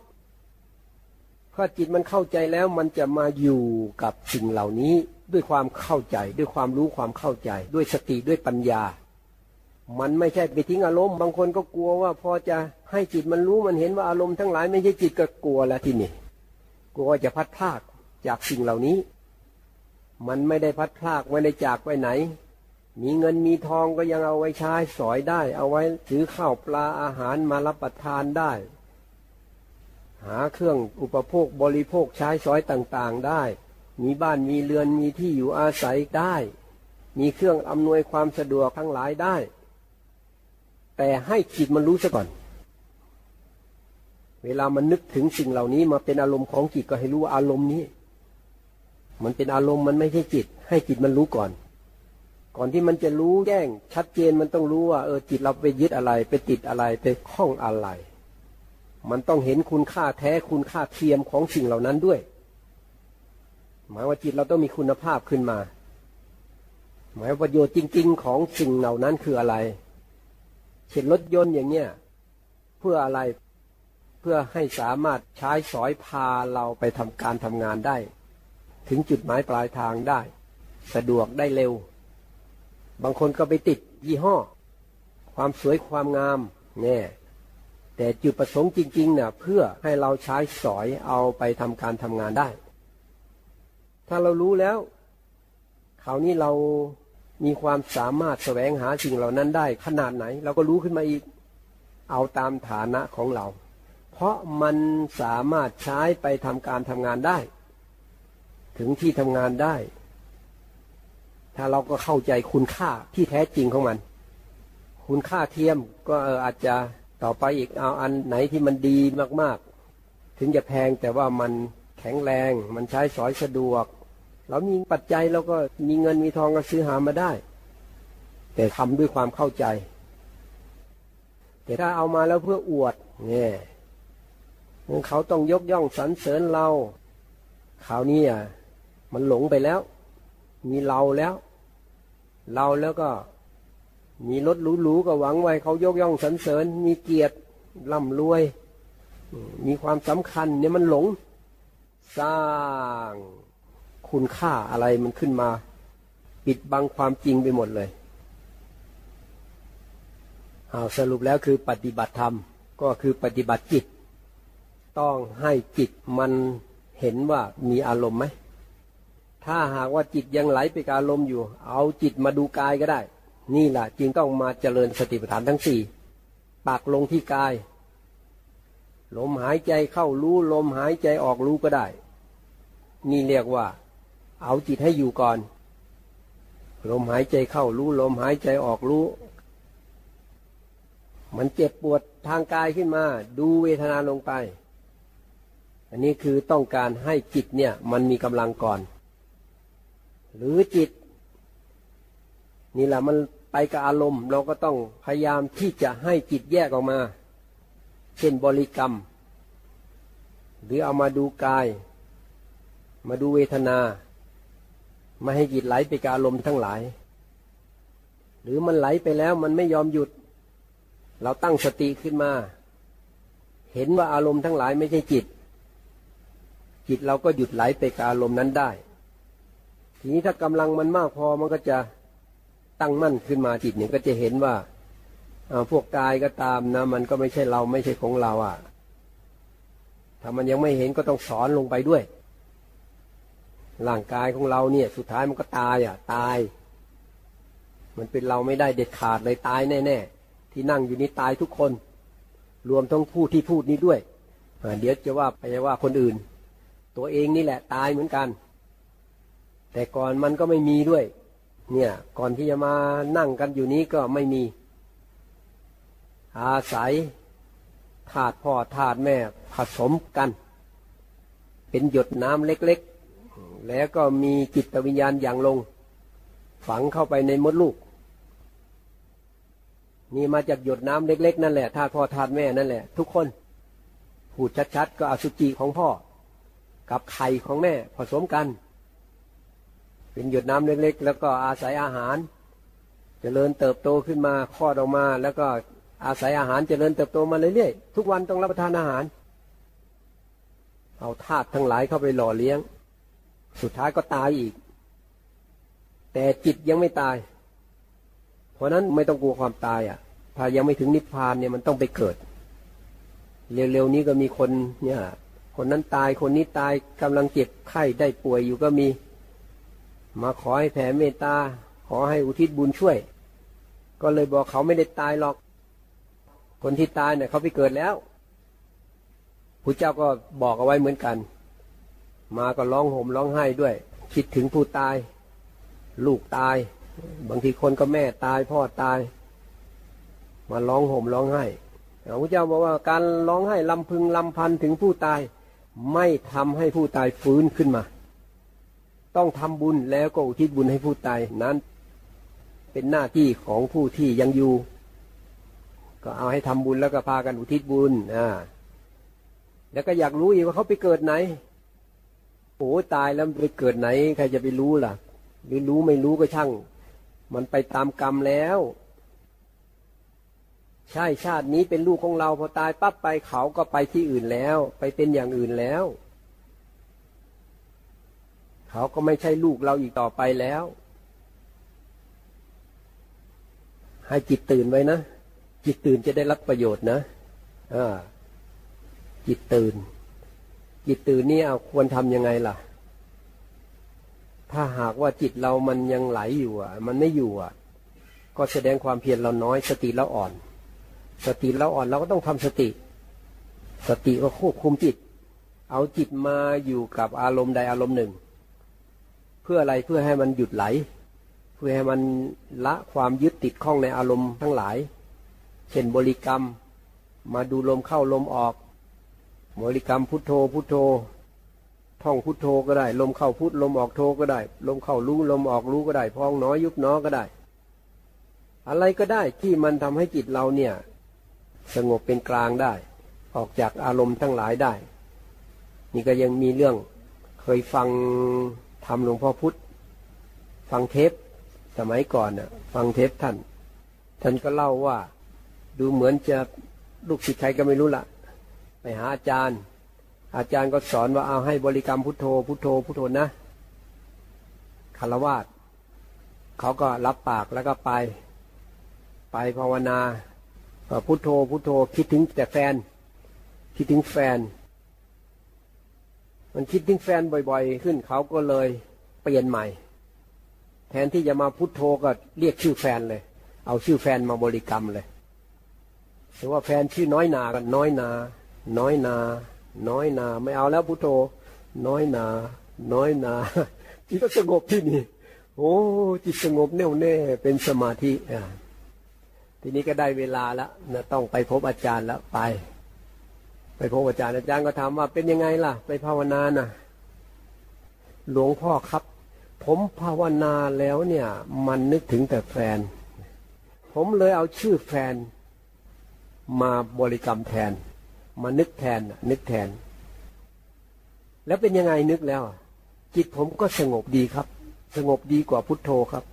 พอจิตมันเข้าใจแล้วมันจะมาอยู่กับสิ่งเหล่านี้ด้วยความเข้าใจ ด้วยความรู้ความเข้าใจ ด้วยสติด้วยปัญญา มันไม่ใช่ไปทิ้งอารมณ์บางคนก็กลัวว่าพอจะให้จิตมันรู้มันเห็นว่าอารมณ์ทั้งหลายไม่ใช่จิตก็กลัวแล้วที่นี่กลัวจะพัดพลากจากสิ่งเหล่านี้ มันไม่ได้พัดพลากไม่ได้จากไปไหน มีเงินมีทองก็ยังเอาไว้ใช้สอยได้ เอาไว้ถือข้าวปลาอาหารมารับประทานได้ หาเครื่องอุปโภคบริโภคใช้สอยต่างๆได้ มีบ้านมีเรือนมีที่อยู่อาศัยได้ มีเครื่องอำนวยความสะดวกทั้งหลายได้ แต่ให้จิตมันรู้ซะก่อน เวลามันนึกถึงสิ่งเหล่านี้มาเป็นอารมณ์ของจิตก็ให้รู้ว่าอารมณ์นี้ มันเป็นอารมณ์มันไม่ใช่จิต ให้จิตมันรู้ก่อน ก่อนที่มันจะรู้แจ้งชัดเจนมันต้องรู้ว่า เออจิตเราไปยึดอะไร ไปติดอะไรไปคล้องอะไร มันต้องเห็นคุณค่าแท้คุณค่าเทียมของสิ่งเหล่านั้นด้วย หมายว่าจิตเราต้องมีคุณภาพขึ้นมา หมายประโยชน์จริง ๆ ของสิ่งเหล่านั้นคืออะไรเช่นรถยนต์อย่างเนี้ยเพื่ออะไรเพื่อให้สามารถใช้สอยพาเราไปทำการทำงานได้ ถึงจุดหมายปลายทางได้ สะดวกได้เร็ว บางคนก็ไปติดยี่ห้อ ความสวยความงามเนี่ยแต่จุดประสงค์จริงๆเนี่ยเพื่อให้เราใช้สอยเอาไปทำการทำงานได้ ถ้าเรารู้แล้วคราวนี้เรามีความสามารถแสวงหาสิ่งเหล่านั้นได้ขนาดไหน เราก็รู้ขึ้นมาอีก เอาตามฐานะของเรา เพราะมันสามารถใช้ไปทำการทำงานได้ ถึงที่ทำงานได้ ถ้าเราก็เข้าใจคุณค่าที่แท้จริงของมัน คุณค่าเทียมก็อาจจะต่อไปอีกเอาอันไหนที่มันดีมากๆ ถึงจะแพงแต่ว่ามันแข็งแรง มันใช้สอยสะดวก เรามีปัจจัยเราก็มีเงินมีทองก็ซื้อหามาได้ แต่ทำด้วยความเข้าใจ แต่ถ้าเอามาแล้วเพื่ออวดเนี่ยเขาต้องยกย่องสรรเสริญเราคราวนี้อะมันหลงไปแล้ว มีเราแล้ว เราแล้วก็มีรถหรูๆก็หวังไว้เขายกย่องสรรเสริญ มีเกียรติร่ำรวย มีความสำคัญเนี่ยมันหลง สร้างคุณค่าอะไรมันขึ้นมา ปิดบังความจริงไปหมดเลยเอาสรุปแล้วคือปฏิบัติธรรมก็คือปฏิบัติจิต ต้องให้จิตมันเห็นว่ามีอารมณ์ไหม ถ้าหากว่าจิตยังไหลไปกับอารมณ์อยู่ เอาจิตมาดูกายก็ได้ นี่แหละจึงต้องมาเจริญสติปัฏฐานทั้งสี่ปักลงที่กาย ลมหายใจเข้ารู้ลมหายใจออกรู้ก็ได้ นี่เรียกว่า เอาจิตให้อยู่ก่อน ลมหายใจเข้ารู้ลมหายใจออกรู้ มันเจ็บปวดทางกายขึ้นมา ดูเวทนาลงไป อันนี้คือต้องการให้จิตเนี่ยมันมีกำลังก่อน หรือจิต นี่แหละมันไปกับอารมณ์ เราก็ต้องพยายามที่จะให้จิตแยกออกมา เช่นบริกรรม หรือเอามาดูกาย มาดูเวทนา ไม่ให้จิตไหลไปกับอารมณ์ทั้งหลาย หรือมันไหลไปแล้วมันไม่ยอมหยุด เราตั้งสติขึ้นมา เห็นว่าอารมณ์ทั้งหลายไม่ใช่จิต จิตเราก็หยุดไหลไปกับอารมณ์นั้นได้ ทีนี้ถ้ากำลังมันมากพอมันก็จะตั้งมั่นขึ้นมาจิตเนี่ยก็จะเห็นว่าพวกกายก็ตามนะ มันก็ไม่ใช่เราไม่ใช่ของเราอะ ถ้ามันยังไม่เห็นก็ต้องสอนลงไปด้วย ร่างกายของเราเนี่ย สุดท้ายมันก็ตายอะ ตาย มันเป็นเราไม่ได้เด็ดขาดเลยตายแน่ๆที่นั่งอยู่นี้ตายทุกคน รวมทั้งผู้ที่พูดนี้ด้วยเดี๋ยวจะว่าไปว่าคนอื่น ตัวเองนี่แหละ ตายเหมือนกัน แต่ก่อนมันก็ไม่มีด้วย เนี่ย ก่อนที่จะมานั่งกันอยู่นี้ก็ไม่มี อาศัยธาตุพ่อธาตุแม่ผสมกัน เป็นหยดน้ำเล็กๆ แล้วก็มีจิตวิญญาณอย่างลง ฝังเข้าไปในมดลูก นี่มาจากหยดน้ำเล็ก ๆ นั่นแหละธาตุพ่อธาตุแม่นั่นแหละ ทุกคน พูดชัดๆ ก็อสุจิของพ่อ กับไข่ของแม่ผสมกัน เป็นหยดน้ำเล็กๆ แล้วก็อาศัยอาหารจเจริญเติบโตขึ้นมาคลอดออกมา แล้วก็อาศัยอาหารจเจริญเติบโตมาเรื่อยๆทุกวันต้องรับประทานอาหาร เอาธาตุทั้งหลายเข้าไปหล่อเลี้ยง สุดท้ายก็ตายอีก แต่จิตยังไม่ตาย เพราะนั้นไม่ต้องกลัวความตายอะ ถ้ายังไม่ถึงนิพพานเนี่ยมันต้องไปเกิด เร็วๆนี้ก็มีคนเนี่ยคนนั้นตายคนนี้ตายกำลังเจ็บไข้ได้ป่วยอยู่ก็มี มาขอให้แผ่เมตตา ขอให้อุทิศบุญช่วย ก็เลยบอกเขาไม่ได้ตายหรอก คนที่ตายเนี่ยเขาไปเกิดแล้วพระเจ้าก็บอกเอาไว้เหมือนกัน มาก็ร้องห่มร้องไห้ด้วย คิดถึงผู้ตาย ลูกตาย บางทีคนก็แม่ตายพ่อตาย มาร้องห่มร้องไห้พระเจ้าบอกว่าการร้องไห้ลำพึงลำพันถึงผู้ตาย ไม่ทำให้ผู้ตายฟื้นขึ้นมา ต้องทำบุญแล้วก็อุทิศบุญให้ผู้ตายนั้น เป็นหน้าที่ของผู้ที่ยังอยู่ ก็เอาให้ทำบุญแล้วก็พากันอุทิศบุญอ่าแล้วก็อยากรู้อีกว่าเขาไปเกิดไหนโอ้ตายแล้วไปเกิดไหน ใครจะไปรู้ล่ะ หรือรู้ไม่รู้ก็ช่าง มันไปตามกรรมแล้ว ใช่ชาตินี้เป็นลูกของเราพอตายปั๊บไปเขาก็ไปที่อื่นแล้ว ไปเป็นอย่างอื่นแล้ว เขาก็ไม่ใช่ลูกเราอีกต่อไปแล้ว ให้จิตตื่นไว้นะ จิตตื่นจะได้รับประโยชน์นะอ่าจิตตื่น จิตตื่นนี่เอาควรทำยังไงล่ะ ถ้าหากว่าจิตเรามันยังไหลอยู่อะ มันไม่อยู่อะ ก็แสดงความเพียรเราน้อย สติเราอ่อน สติเราอ่อนเราก็ต้องทำสติ สติก็ควบคุมจิต เอาจิตมาอยู่กับอารมณ์ใดอารมณ์หนึ่ง เพื่ออะไรเพื่อให้มันหยุดไหล เพื่อให้มันละความยึดติดข้องในอารมณ์ทั้งหลาย เช่นบริกรรม มาดูลมเข้าลมออก บริกรรมพุทโธพุทโธ ท่องพุทโธก็ได้ ลมเข้าพุทลมออกโธก็ได้ ลมเข้ารู้ลมออกรู้ก็ได้ พองน้อยยุบน้อก็ได้ อะไรก็ได้ที่มันทำให้จิตเราเนี่ย สงบเป็นกลางได้ ออกจากอารมณ์ทั้งหลายได้ นี่ก็ยังมีเรื่องเคยฟัง ทำหลวงพ่อพุธฟังเทปสมัยก่อนน่ะ ฟังเทปท่าน ท่านก็เล่าว่า ดูเหมือนจะลูกศิษย์ใครก็ไม่รู้ละไปหาอาจารย์ อาจารย์ก็สอนว่าเอาให้บริกรรมพุทโธ พุทโธพุทโธนะคารวาสเขาก็รับปากแล้วก็ไป ไปภาวนาพุทโธพุทโธคิดถึงแต่แฟน คิดถึงแฟน มันคิดถึงแฟนบ่อย ๆ ขึ้นเขาก็เลยเปลี่ยนใหม่ แทนที่จะมาพุทโธก็เรียกชื่อแฟนเลย เอาชื่อแฟนมาบริกรรมเลยหรือว่าแฟนชื่อน้อยนาก็น้อยนา น้อยนา น้อยนา ไม่เอาแล้วพุทโธ น้อยนา น้อยนาจิตก็สงบที่นี่โอ้จิตสงบแน่วแน่เป็นสมาธิอ่าทีนี้ก็ได้เวลาแล้วนะต้องไปพบอาจารย์แล้วไป ไปพบอาจารย์อาจารย์ก็ถามว่าเป็นยังไงล่ะ ไปภาวนานะหลวงพ่อครับ ผมภาวนาแล้วเนี่ย มันนึกถึงแต่แฟน ผมเลยเอาชื่อแฟน มาบริกรรมแทน มานึกแทนนึกแทน แล้วเป็นยังไงนึกแล้วจิตผมก็สงบดีครับ สงบดีกว่าพุทโธครับ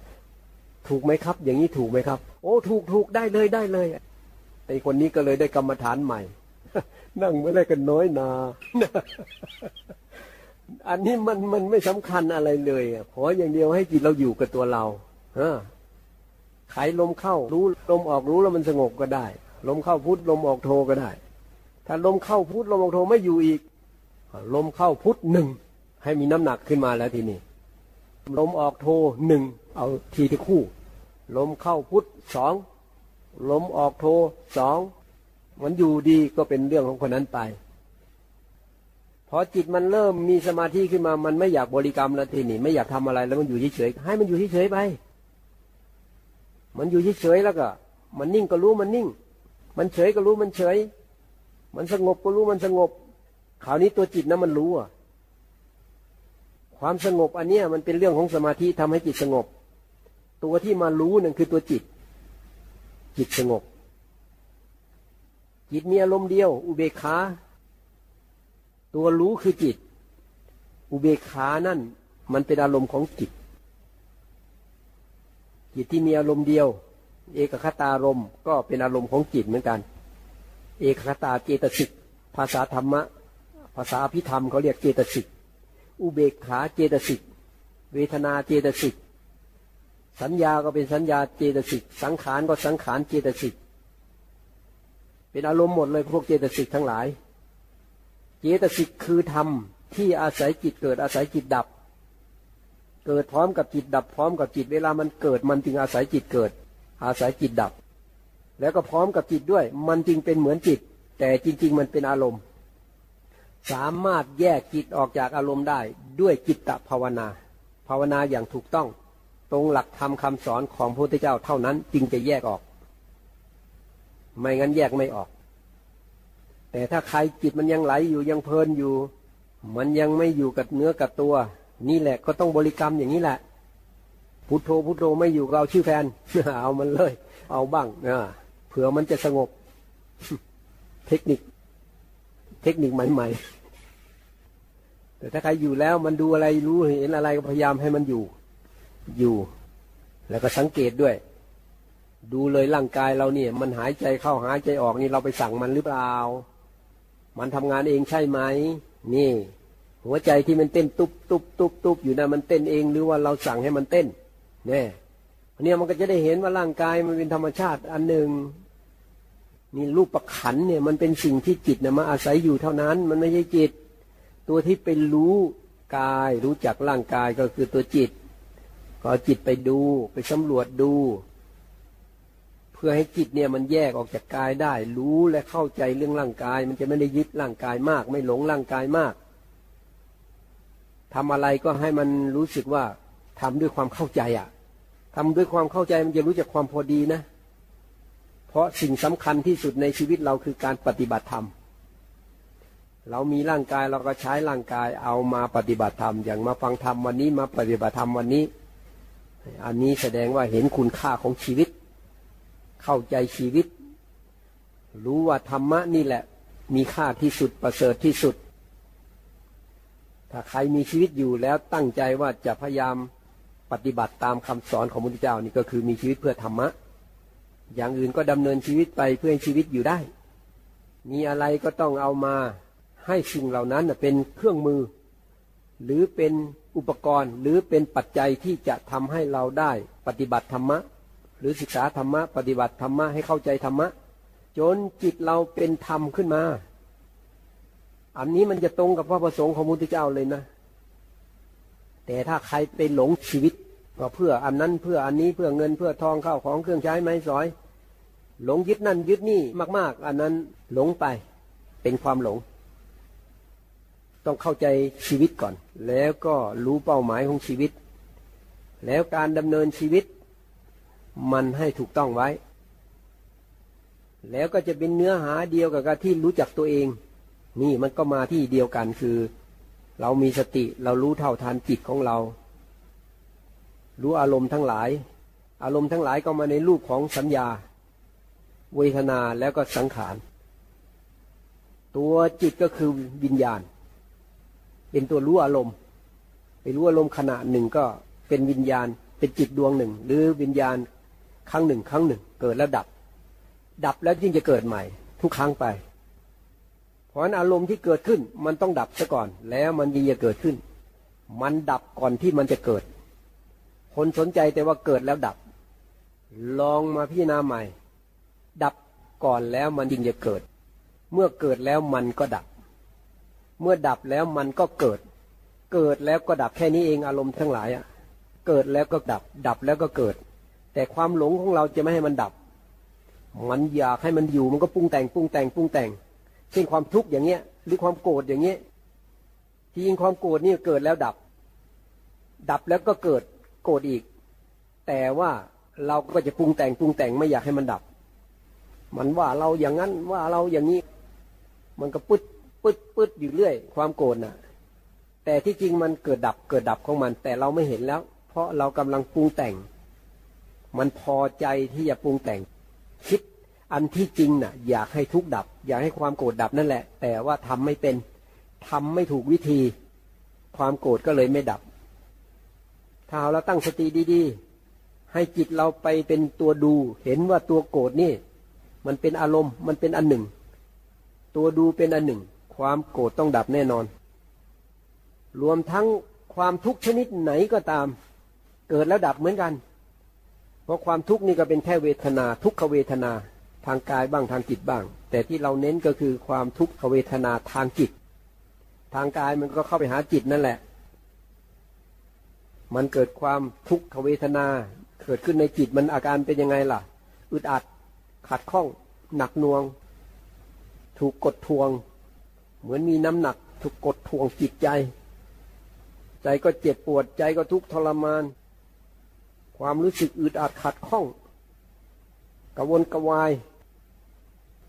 ถูกไหมครับ อย่างนี้ถูกไหมครับ โอ้ถูกถูกได้เลยได้เลยไอคนนี้ก็เลยได้กรรมฐานใหม่ นั่งไม่ได้กันน้อยนา อันนี้มันมันไม่สำคัญอะไรเลยขออย่างเดียวให้จิตเราอยู่กับตัวเราเออไขลมเข้ารู้ลมออกรู้แล้วมันสงบก็ได้ ลมเข้าพุทลมออกโทก็ได้ ถ้าลมเข้าพุทลมออกโทไม่อยู่อีก ลมเข้าพุทหนึ่งให้มีน้ำหนักขึ้นมาแล้วทีนี้ลมออกโทหนึ่งเอาทีที่คู่ ลมเข้าพุทสองลมออกโทสอง มันอยู่ดีก็เป็นเรื่องของคนนั้นไป พอจิตมันเริ่มมีสมาธิขึ้นมา มันไม่อยากบริกรรมแล้วทีนี้ไม่อยากทำอะไรแล้วมันอยู่เฉยๆให้มันอยู่เฉยๆไป มันอยู่เฉยๆแล้วก็ มันนิ่งก็รู้มันนิ่ง มันเฉยก็รู้มันเฉย มันสงบก็รู้มันสงบคราวนี้ตัวจิตนะมันรู้อะความสงบอันเนี้ยมันเป็นเรื่องของสมาธิทำให้จิตสงบ ตัวที่มารู้นั่นคือตัวจิต จิตสงบ จิตมีอารมณ์เดียว อุเบกขา ตัวรู้คือจิต อุเบกขานั่น มันเป็นอารมณ์ของจิต จิตที่มีอารมณ์เดียว เอกคตารมก็เป็นอารมณ์ของจิตเหมือนกัน เอกคตาเจตสิก ภาษาธรรมะ ภาษาพิธรรมเขาเรียกเจตสิก อุเบกขาเจตสิก เวทนาเจตสิก สัญญาก็เป็นสัญญาเจตสิก สังขารก็สังขารเจตสิก เป็นอารมณ์หมดเลยพวกเจตสิกทั้งหลาย เจตสิกคือธรรมที่อาศัยจิตเกิดอาศัยจิตดับ เกิดพร้อมกับจิตดับพร้อมกับจิตเวลามันเกิดมันจึงอาศัยจิตเกิด อาศัยจิตดับ แล้วก็พร้อมกับจิตด้วย มันจริงเป็นเหมือนจิต แต่จริง ๆ มันเป็นอารมณ์ สามารถแยกจิตออกจากอารมณ์ได้ด้วยจิตตภาวนา ภาวนาอย่างถูกต้อง ตรงหลักธรรมคาสอนของพระพุทธเจ้าเท่านั้นจึงจะแยกออก ไม่งั้นแยกไม่ออก แต่ถ้าใครจิตมันยังไหลอยู่ยังเพลินอยู่ มันยังไม่อยู่กับเนื้อกับตัว นี่แหละก็ต้องบริกรรมอย่างนี้แหละ พุทโธพุทโธไม่อยู่เราชื่อแฟนเอามันเลย เอาบ้างเผื่อมันจะสงบ เทคนิค เทคนิคใหม่ๆแต่ถ้าใครอยู่แล้วมันดูอะไรรู้เห็นอะไรก็พยายามให้มันอยู่ อยู่ แล้วก็สังเกตด้วย ดูเลยร่างกายเราเนี่ย มันหายใจเข้าหายใจออกนี่เราไปสั่งมันหรือเปล่า มันทำงานเองใช่ไหมนี่ หัวใจที่มันเต้นตุบตุบตุบตุบอยู่นะมันเต้นเองหรือว่าเราสั่งให้มันเต้นเนี่ยเนี่ยมันก็จะได้เห็นว่าร่างกายมันเป็นธรรมชาติอันหนึ่งนี่รูปประขันเนี่ยมันเป็นสิ่งที่จิตนี่ยมาอาศัยอยู่เท่านั้น มันไม่ใช่จิต ตัวที่เป็นรู้กายรู้จักร่างกายก็คือตัวจิต ก็จิตไปดูไปสำรวจดู พื่อให้จิตเนี่ยมันแยกออกจากกายได้ รู้และเข้าใจเรื่องร่างกาย มันจะไม่ได้ยึดร่างกายมาก ไม่หลงร่างกายมากทำอะไรก็ให้มันรู้สึกว่าทำด้วยความเข้าใจอะทำด้วยความเข้าใจมันจะรู้จักความพอดีนะ เพราะสิ่งสำคัญที่สุดในชีวิตเราคือการปฏิบัติธรรม เรามีร่างกายเราก็ใช้ร่างกายเอามาปฏิบัติธรรม อย่างมาฟังธรรมวันนี้มาปฏิบัติธรรมวันนี้ อันนี้แสดงว่าเห็นคุณค่าของชีวิต เข้าใจชีวิต รู้ว่าธรรมะนี่แหละ มีค่าที่สุดประเสริฐที่สุด ถ้าใครมีชีวิตอยู่แล้วตั้งใจว่าจะพยายามปฏิบัติตามคำสอนของพระพุทธเจ้านี่ก็คือมีชีวิตเพื่อธรรมะ อย่างอื่นก็ดำเนินชีวิตไปเพื่อให้ชีวิตอยู่ได้ มีอะไรก็ต้องเอามาให้สิ่งเหล่านั้นเป็นเครื่องมือ หรือเป็นอุปกรณ์หรือเป็นปัจจัยที่จะทำให้เราได้ปฏิบัติธรรมะ หรือศึกษาธรรมะปฏิบัติธรรมะให้เข้าใจธรรมะ จนจิตเราเป็นธรรมขึ้นมา อันนี้มันจะตรงกับพระประสงค์ของพระพุทธเจ้าเลยนะ แต่ถ้าใครไปหลงชีวิตก็เพื่ออันนั้นเพื่ออันนี้เพื่อเงินเพื่อทองเข้าของเครื่องใช้ไม้สอย หลงยึดนั่นยึดนี่มาก ๆ อันนั้นหลงไปเป็นความหลง ต้องเข้าใจชีวิตก่อน แล้วก็รู้เป้าหมายของชีวิต แล้วการดำเนินชีวิต มันให้ถูกต้องไว้ แล้วก็จะเป็นเนื้อหาเดียวกับการที่รู้จักตัวเอง นี่มันก็มาที่เดียวกันคือ เรามีสติเรารู้เท่าทันจิตของเรา รู้อารมณ์ทั้งหลาย อารมณ์ทั้งหลายก็มาในรูปของสัญญา เวทนาแล้วก็สังขาร ตัวจิตก็คือวิญญาณ เป็นตัวรู้อารมณ์ไปรู้อารมณ์ขณะหนึ่งก็เป็นวิญญาณเป็นจิตดวงหนึ่ง หรือวิญญาณ ครั้งหนึ่ง ครั้งหนึ่ง เกิดแล้วดับ ดับแล้วยิ่งจะเกิดใหม่ ทุกครั้งไป เพราะนั้นอารมณ์ที่เกิดขึ้นมันต้องดับซะก่อน แล้วมันยิ่งจะเกิดขึ้น มันดับก่อนที่มันจะเกิด คนสนใจแต่ว่าเกิดแล้วดับ ลองมาพิจารณาใหม่ ดับก่อนแล้วมันยิ่งจะเกิด เมื่อเกิดแล้วมันก็ดับ เมื่อดับแล้วมันก็เกิด เกิดแล้วก็ดับแค่นี้เองอารมณ์ทั้งหลายอะเกิดแล้วก็ดับ ดับแล้วก็เกิด แต่ความหลงของเราจะไม่ให้มันดับ มันอยากให้มันอยู่มันก็ปรุงแต่งปรุงแต่งปรุงแต่ง เช่นความทุกข์อย่างเงี้ย หรือความโกรธอย่างเงี้ยที่จริงความโกรธนี่เกิดแล้วดับ ดับแล้วก็เกิดโกรธอีก แต่ว่าเราก็จะปรุงแต่งปรุงแต่งไม่อยากให้มันดับ มันว่าเราอย่างนั้นว่าเราอย่างนี้ มันก็ปึ๊ดปึ๊ดปึ๊ดอยู่เรื่อย ความโกรธน่ะ แต่ที่จริงมันเกิดดับเกิดดับของมัน แต่เราไม่เห็นแล้ว เพราะเรากำลังปรุงแต่ง มันพอใจที่จะปรุงแต่ง คิดอันที่จริงน่ะ อยากให้ทุกดับ อยากให้ความโกรธดับนั่นแหละ แต่ว่าทำไม่เป็นทำไม่ถูกวิธี ความโกรธก็เลยไม่ดับ ถ้าเราตั้งสติดีๆ ให้จิตเราไปเป็นตัวดู เห็นว่าตัวโกรธนี่ มันเป็นอารมณ์ มันเป็นอันหนึ่ง ตัวดูเป็นอันหนึ่ง ความโกรธต้องดับแน่นอน รวมทั้งความทุกข์ชนิดไหนก็ตาม เกิดแล้วดับเหมือนกัน ราะความทุกข์นี่ก็เป็นแค่เวทนา ทุกขเวทนาทางกายบ้างทางจิตบ้าง แต่ที่เราเน้นก็คือความทุกขเวทนาทางจิต ทางกายมันก็เข้าไปหาจิตนั่นแหละ มันเกิดความทุกขเวทนาเกิดขึ้นในจิตมันอาการเป็นยังไงล่ะ อึดอัดขัดข้อง หนักน่วง ถูกกดทวง เหมือนมีน้ำหนักทุกกดทวงจิตใจ ใจก็เจ็บปวดใจก็ทุกข์ทรมาน ความรู้สึกอึดอัดขัดข้องกระวนกระวาย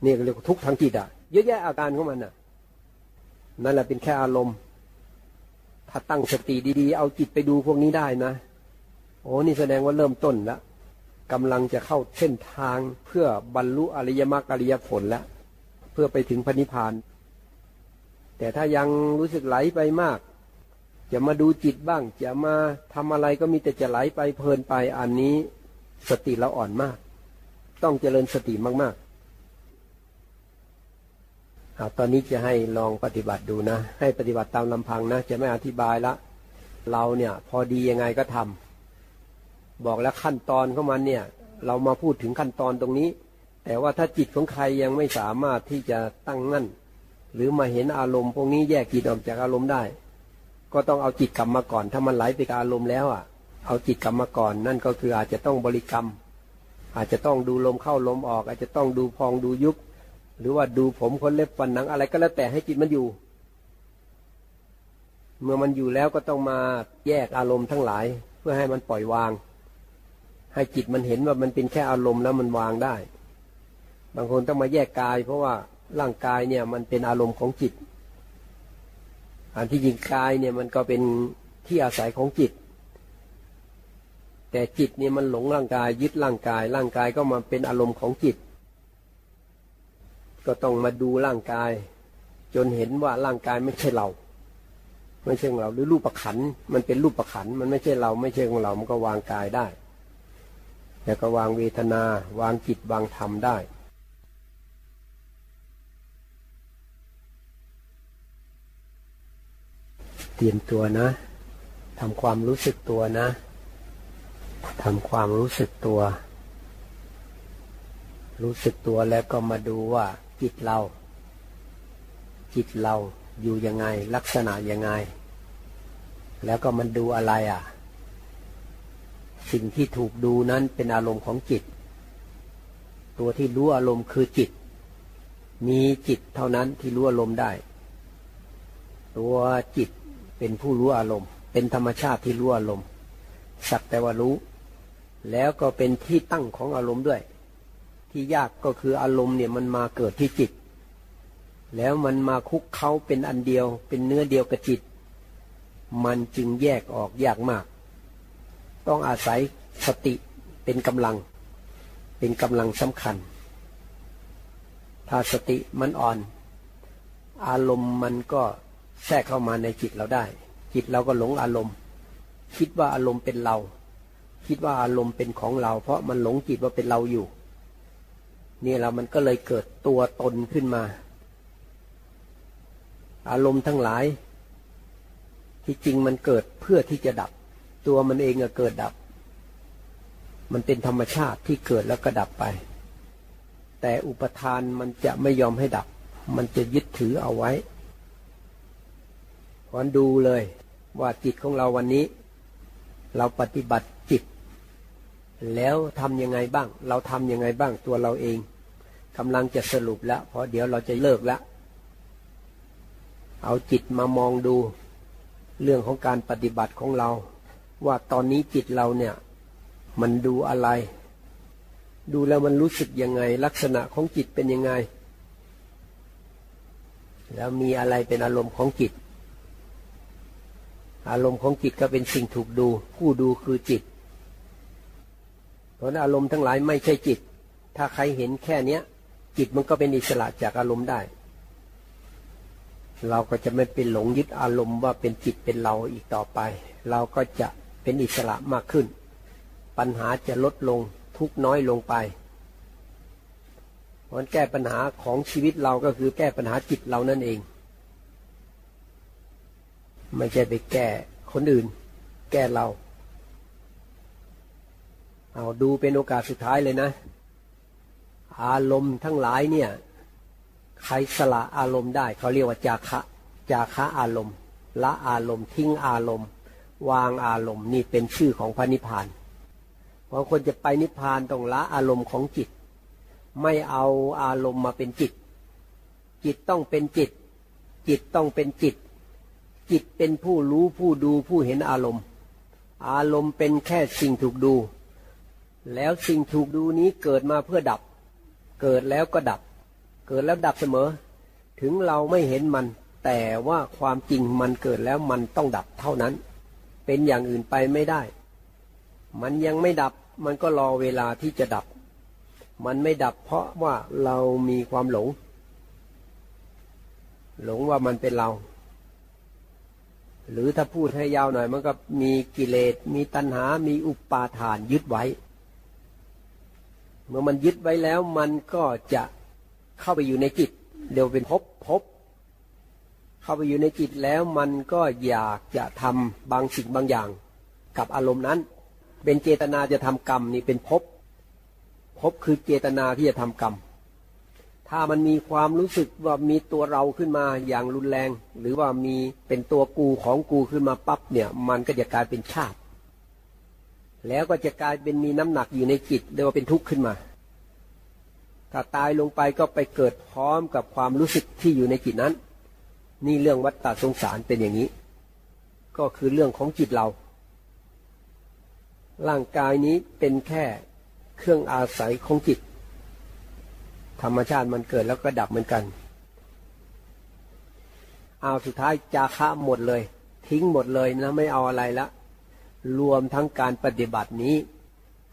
นี่เรียกว่าทุกข์ทางจิตอะเยอะแยะอาการของมันน่ะ นั่นแหละเป็นแค่อารมณ์ ถ้าตั้งสติดีๆ เอาจิตไปดูพวกนี้ได้นะโอ้นี่แสดงว่าเริ่มต้นแล้วกำลังจะเข้าเส้นทางเพื่อบรรลุอริยมรรคอริยผลแล้วเพื่อไปถึงพระนิพพาน แต่ถ้ายังรู้สึกไหลไปมาก จะมาดูจิตบ้าง จะมาทำอะไรก็มีแต่จะไหลไปเพลินไปอันนี้สติเราอ่อนมาก ต้องเจริญสติมากๆเอาตอนนี้จะให้ลองปฏิบัติดูนะ ให้ปฏิบัติตามลำพังนะ จะไม่อธิบายละ เราเนี่ย พอดียังไงก็ทำบอกแล้วขั้นตอนของมันเนี่ย เรามาพูดถึงขั้นตอนตรงนี้ แต่ว่าถ้าจิตของใครยังไม่สามารถที่จะตั้งมั่นหรือมาเห็นอารมณ์พวกนี้แยกจิตออกจากอารมณ์ได้ ก็ต้องเอาจิตกลับมาก่อน ถ้ามันไหลไปกับอารมณ์แล้วอะ เอาจิตกลับมาก่อน นั่นก็คืออาจจะต้องบริกรรม อาจจะต้องดูลมเข้าลมออก อาจจะต้องดูพองดูยุบหรือว่าดูผมคนเล็บฟันหนังอะไรก็แล้วแต่ให้จิตมันอยู่ เมื่อมันอยู่แล้วก็ต้องมาแยกอารมณ์ทั้งหลาย เพื่อให้มันปล่อยวาง ให้จิตมันเห็นว่ามันเป็นแค่อารมณ์แล้วมันวางได้ บางคนต้องมาแยกกาย เพราะว่าร่างกายเนี่ยมันเป็นอารมณ์ของจิต อันที่ยิงกายเนี่ยมันก็เป็นที่อาศัยของจิต แต่จิตเนี่ยมันหลงร่างกายยึดร่างกาย ร่างกายก็มาเป็นอารมณ์ของจิต ก็ต้องมาดูร่างกาย จนเห็นว่าร่างกายไม่ใช่เรา ไม่ใช่ของเราหรือรูปประขันมันเป็นรูปประขันมันไม่ใช่เราไม่ใช่ของเรา มันก็วางกายได้ แล้วก็วางเวทนา วางจิตวางธรรมได้เตรียมตัวนะทำความรู้สึกตัวนะทำความรู้สึกตัว รู้สึกตัวแล้วก็มาดูว่า จิตเรา จิตเราอยู่ยังไง ลักษณะยังไง แล้วก็มันดูอะไรอะ สิ่งที่ถูกดูนั้นเป็นอารมณ์ของจิต ตัวที่รู้อารมณ์คือจิต มีจิตเท่านั้นที่รู้อารมณ์ได้ ตัวจิต เป็นผู้รู้อารมณ์ เป็นธรรมชาติที่รู้อารมณ์ สักแต่ว่ารู้ แล้วก็เป็นที่ตั้งของอารมณ์ด้วย ที่ยากก็คืออารมณ์เนี่ยมันมาเกิดที่จิต แล้วมันมาคุกเขาเป็นอันเดียว เป็นเนื้อเดียวกับจิต มันจึงแยกออกยากมาก ต้องอาศัยสติเป็นกำลัง เป็นกำลังสำคัญ ถ้าสติมันอ่อน อารมณ์มันก็ แทรกเข้ามาในจิตเราได้ จิตเราก็หลงอารมณ์ คิดว่าอารมณ์เป็นเรา คิดว่าอารมณ์เป็นของเรา เพราะมันหลงจิตว่าเป็นเราอยู่ นี่เรามันก็เลยเกิดตัวตนขึ้นมา อารมณ์ทั้งหลาย ที่จริงมันเกิดเพื่อที่จะดับ ตัวมันเองก็เกิดดับ มันเป็นธรรมชาติที่เกิดแล้วก็ดับไป แต่อุปทานมันจะไม่ยอมให้ดับ มันจะยึดถือเอาไว้ วันดูเลยว่าจิตของเราวันนี้ เราปฏิบัติจิต แล้วทำยังไงบ้าง เราทำยังไงบ้างตัวเราเองกำลังจะสรุปแล้วเพราะเดี๋ยวเราจะเลิกแล้วเอาจิตมามองดูเรื่องของการปฏิบัติของเรา ว่าตอนนี้จิตเราเนี่ย มันดูอะไร ดูแล้วมันรู้สึกยังไง ลักษณะของจิตเป็นยังไง แล้วมีอะไรเป็นอารมณ์ของจิต อารมณ์ของจิตก็เป็นสิ่งถูกดู ผู้ดูคือจิต เพราะอารมณ์ทั้งหลายไม่ใช่จิต ถ้าใครเห็นแค่เนี้ย จิตมันก็เป็นอิสระจากอารมณ์ได้ เราก็จะไม่เป็นหลงยึดอารมณ์ว่าเป็นจิตเป็นเราอีกต่อไป เราก็จะเป็นอิสระมากขึ้น ปัญหาจะลดลงทุกน้อยลงไปเพราะแก้ปัญหาของชีวิตเราก็คือแก้ปัญหาจิตเรานั่นเอง ไม่ใช่ไปแก้คนอื่น แก้เรา เอาดูเป็นโอกาสสุดท้ายเลยนะ อารมณ์ทั้งหลายเนี่ย ใครสละอารมณ์ได้ เขาเรียกว่าจาคะจาคะอารมณ์ละอารมณ์ทิ้งอารมณ์ วางอารมณ์นี่เป็นชื่อของพระนิพพานเพราะคนจะไปนิพพานต้องละอารมณ์ของจิต ไม่เอาอารมณ์มาเป็นจิต จิตต้องเป็นจิต จิตต้องเป็นจิต จิตเป็นผู้รู้ผู้ดูผู้เห็นอารมณ์ อารมณ์เป็นแค่สิ่งถูกดู แล้วสิ่งถูกดูนี้เกิดมาเพื่อดับ เกิดแล้วก็ดับ เกิดแล้วดับเสมอ ถึงเราไม่เห็นมัน แต่ว่าความจริงมันเกิดแล้วมันต้องดับเท่านั้น เป็นอย่างอื่นไปไม่ได้ มันยังไม่ดับมันก็รอเวลาที่จะดับ มันไม่ดับเพราะว่าเรามีความหลง หลงว่ามันเป็นเรา หรือถ้าพูดให้ยาวหน่อย มันก็มีกิเลส มีตัณหา มีอุปาทานยึดไว้ เมื่อมันยึดไว้แล้วมันก็จะเข้าไปอยู่ในจิตเดี๋ยวเป็นภพภพเข้าไปอยู่ในจิตแล้วมันก็อยากจะทำบางสิ่งบางอย่าง กับอารมณ์นั้น เป็นเจตนาจะทำกรรมนี่เป็นภพภพคือเจตนาที่จะทำกรรม ถ้ามันมีความรู้สึกว่ามีตัวเราขึ้นมาอย่างรุนแรง หรือว่ามีเป็นตัวกูของกูขึ้นมาปั๊บเนี่ย มันก็จะกลายเป็นชาติ แล้วก็จะกลายเป็นมีน้ำหนักอยู่ในจิตเรียกว่าเป็นทุกข์ขึ้นมาถ้าตายลงไปก็ไปเกิดพร้อมกับความรู้สึกที่อยู่ในจิตนั้น นี่เรื่องวัฏฏะสงสารเป็นอย่างนี้ ก็คือเรื่องของจิตเรา ร่างกายนี้เป็นแค่เครื่องอาศัยของจิต ธรรมชาติมันเกิดแล้วก็ดับเหมือนกัน เอาสุดท้ายจาคะหมดเลย ทิ้งหมดเลยนะไม่เอาอะไรละรวมทั้งการปฏิบัตินี้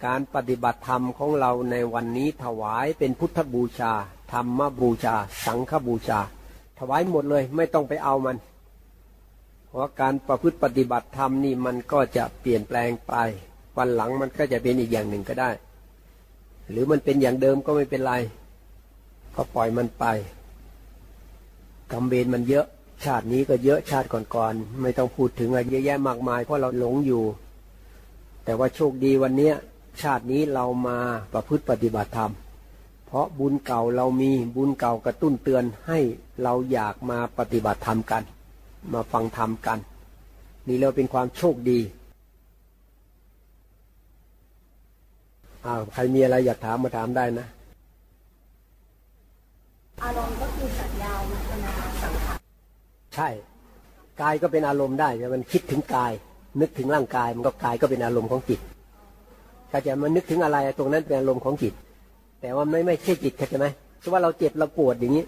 การปฏิบัติธรรมของเราในวันนี้ถวายเป็นพุทธบูชา ธรรมบูชา สังฆบูชา ถวายหมดเลยไม่ต้องไปเอามัน เพราะการประพฤติปฏิบัติธรรมนี่มันก็จะเปลี่ยนแปลงไป วันหลังมันก็จะเป็นอีกอย่างหนึ่งก็ได้ หรือมันเป็นอย่างเดิมก็ไม่เป็นไร ก็ปล่อยมันไปกรรมเวรมันเยอะ ชาตินี้ก็เยอะชาติก่อนๆไม่ต้องพูดถึงอะไรเยอะแยะมากมาย เพราะเราหลงอยู่ แต่ว่าโชคดีวันเนี้ยชาตินี้เรามาประพฤติปฏิบัติธรรม เพราะบุญเก่าเรามีบุญเก่ากระตุ้นเตือนให้เราอยากมาปฏิบัติธรรมกัน มาฟังธรรมกัน นี่เราเป็นความโชคดีอ้าวใครมีอะไรอยากถามมาถามได้นะ อารมณ์ก็คือสัญญาเวทนาสังขารใช่ กายก็เป็นอารมณ์ได้แต่มันคิดถึงกาย นึกถึงร่างกายมันก็กายก็เป็นอารมณ์ของจิตเข้าใจมันนึกถึงอะไรตรงนั้นเป็นอารมณ์ของจิต แต่ว่าไม่ไม่ใช่จิตเข้าใจไหมเพราะว่าเราเจ็บเราปวดอย่างนี้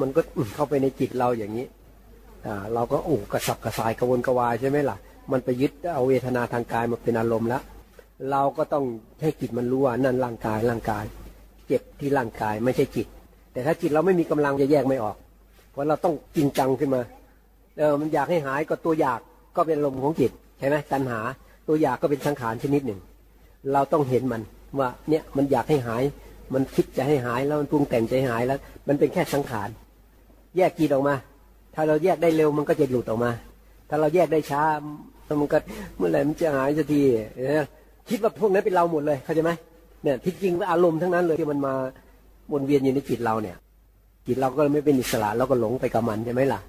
มันก็เข้าไปในจิตเราอย่างนี้อ่าเราก็โอ้กระสับกระส่ายกระวนกระวายใช่ไหมล่ะ มันไปยึดเอาเวทนาทางกายมาเป็นอารมณ์แล้วเราก็ต้องให้จิตมันรู้ว่านั่นร่างกายร่างกาย เจ็บที่ร่างกายไม่ใช่จิต แต่ถ้าจิตเราไม่มีกำลังจะแยกไม่ออก เพราะเราต้องจริงจังขึ้นมาเออมันอยากให้หายก็ตัวอยากก็เป็นลมของจิตใช่ไหมตัณหา ตัวอยากก็เป็นสังขารชนิดหนึ่ง เราต้องเห็นมันว่าเนี่ยมันอยากให้หาย มันคิดจะให้หายแล้วมันปรุงแต่งใจหายแล้ว มันเป็นแค่สังขาร แยกจิตออกมา ถ้าเราแยกได้เร็วมันก็จะหลุดออกมา ถ้าเราแยกได้ช้ามันก็เมื่อไหร่มันจะหายสักทีเนี่ยคิดว่าพวกนั้นเป็นเราหมดเลยเข้าใจไหมเนี่ยที่จริงอารมณ์ทั้งนั้นเลยที่มันมา วนเวียนอยู่ในจิตเราเนี่ย จิตเราก็ไม่เป็นอิสระเราก็หลงไปกับมันใช่ไหมล่ะ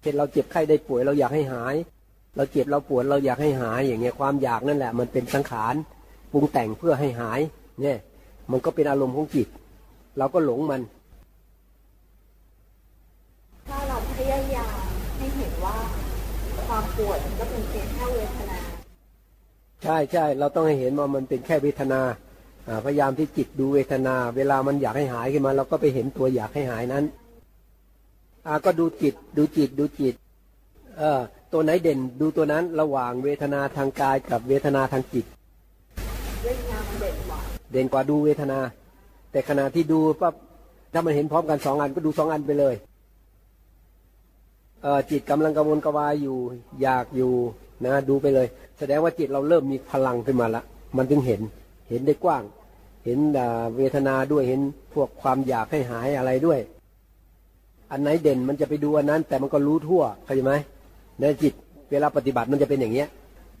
เช่นเราเจ็บไข้ได้ป่วยเราอยากให้หาย เราเจ็บเราปวดเราอยากให้หายอย่างเงี้ยความอยากนั่นแหละ มันเป็นสังขารปรุงแต่งเพื่อให้หาย เนี่ย มันก็เป็นอารมณ์ของจิต เราก็หลงมัน ถ้าเราพยายามให้เห็นว่าความปวดมันก็เป็นเพียงแค่เวทนา ใช่ใช่เราต้องให้เห็นว่ามันเป็นแค่เวทนาอ่า พยายามที่จิตดูเวทนา เวลามันอยากให้หายขึ้นมา เราก็ไปเห็นตัวอยากให้หายนั้นก็ดูจิตดูจิตดูจิต เออตัวไหนเด่นดูตัวนั้นระหว่างเวทนาทางกายกับเวทนาทางจิต เด่นกว่าเด่นกว่าดูเวทนา แต่ขณะที่ดูปั๊บถ้ามันเห็นพร้อมกันสองอันก็ดูสองอันไปเลยเออจิตกำลังกระวนกระวายอยู่ อยากอยู่นะดูไปเลย แสดงว่าจิตเราเริ่มมีพลังขึ้นมาละมันถึงเห็นเห็นได้กว้าง เห็นเวทนาด้วยเห็นพวกความอยากให้หายอะไรด้วย อันไหนเด่นมันจะไปดูอันนั้น แต่มันก็รู้ทั่วเข้าใจไหมในจิตเวลาปฏิบัติมันจะเป็นอย่างเงี้ย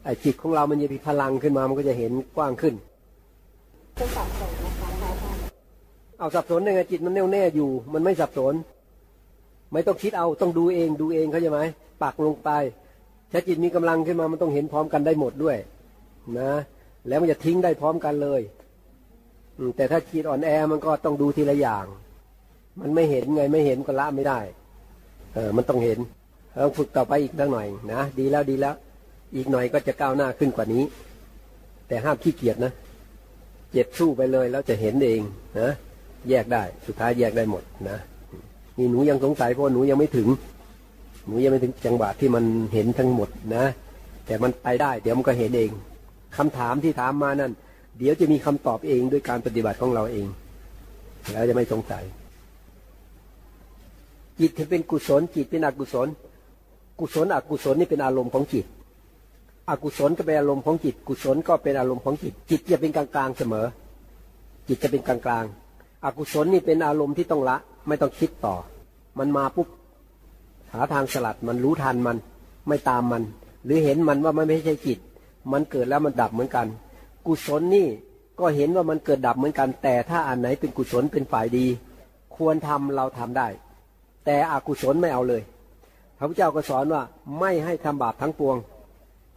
ไอ้จิตของเรามันจะมีพลังขึ้นมามันก็จะเห็นกว้างขึ้นสับสนนะคะพระอาจารย์เอาสับสนได้ไงจิตมันแน่วแน่อยู่ มันไม่สับสน ไม่ต้องคิดเอาต้องดูเองดูเองเข้าใจไหมปักลงไปถ้าจิตมีกำลังขึ้นมามันต้องเห็นพร้อมกันได้หมดด้วย นะ แล้วมันจะทิ้งได้พร้อมกันเลย แต่ถ้าจิตอ่อนแอมันก็ต้องดูทีละอย่าง มันไม่เห็นไงไม่เห็นก็ละไม่ได้ เออมันต้องเห็นต้องฝึกต่อไปอีกสักหน่อยนะดีแล้วดีแล้ว อีกหน่อยก็จะก้าวหน้าขึ้นกว่านี้ แต่ห้ามขี้เกียจนะเจ็บสู้ไปเลยแล้วจะเห็นเองนะแยกได้สุดท้ายแยกได้หมดนะนี่หนูยังสงสัยเพราะหนูยังไม่ถึง หนูยังไม่ถึงจังหวะที่มันเห็นทั้งหมดนะ แต่มันไปได้ เดี๋ยวมันก็เห็นเองคำถามที่ถามมานั่น เดี๋ยวจะมีคำตอบเองด้วยการปฏิบัติของเราเอง แล้วจะไม่สงสัย จิตที่เป็นกุศลจิตเป็นอกุศล กุศลอกุศลนี่เป็นอารมณ์ของจิต อกุศลก็เป็นอารมณ์ของจิต กุศลก็เป็นอารมณ์ของจิต จิตจะเป็นกลางๆเสมอ จิตจะเป็นกลางๆอกุศลนี่เป็นอารมณ์ที่ต้องละ ไม่ต้องคิดต่อ มันมาปุ๊บหาทางสลัดมันรู้ทันมัน ไม่ตามมัน หรือเห็นมันว่ามันไม่ใช่จิต มันเกิดแล้วมันดับเหมือนกัน กุศลนี่ก็เห็นว่ามันเกิดดับเหมือนกัน แต่ถ้าอันไหนเป็นกุศลเป็นฝ่ายดี ควรทำเราทำได้ แต่อกุศลไม่เอาเลย พระพุทธเจ้าก็สอนว่าไม่ให้ทำบาปทั้งปวง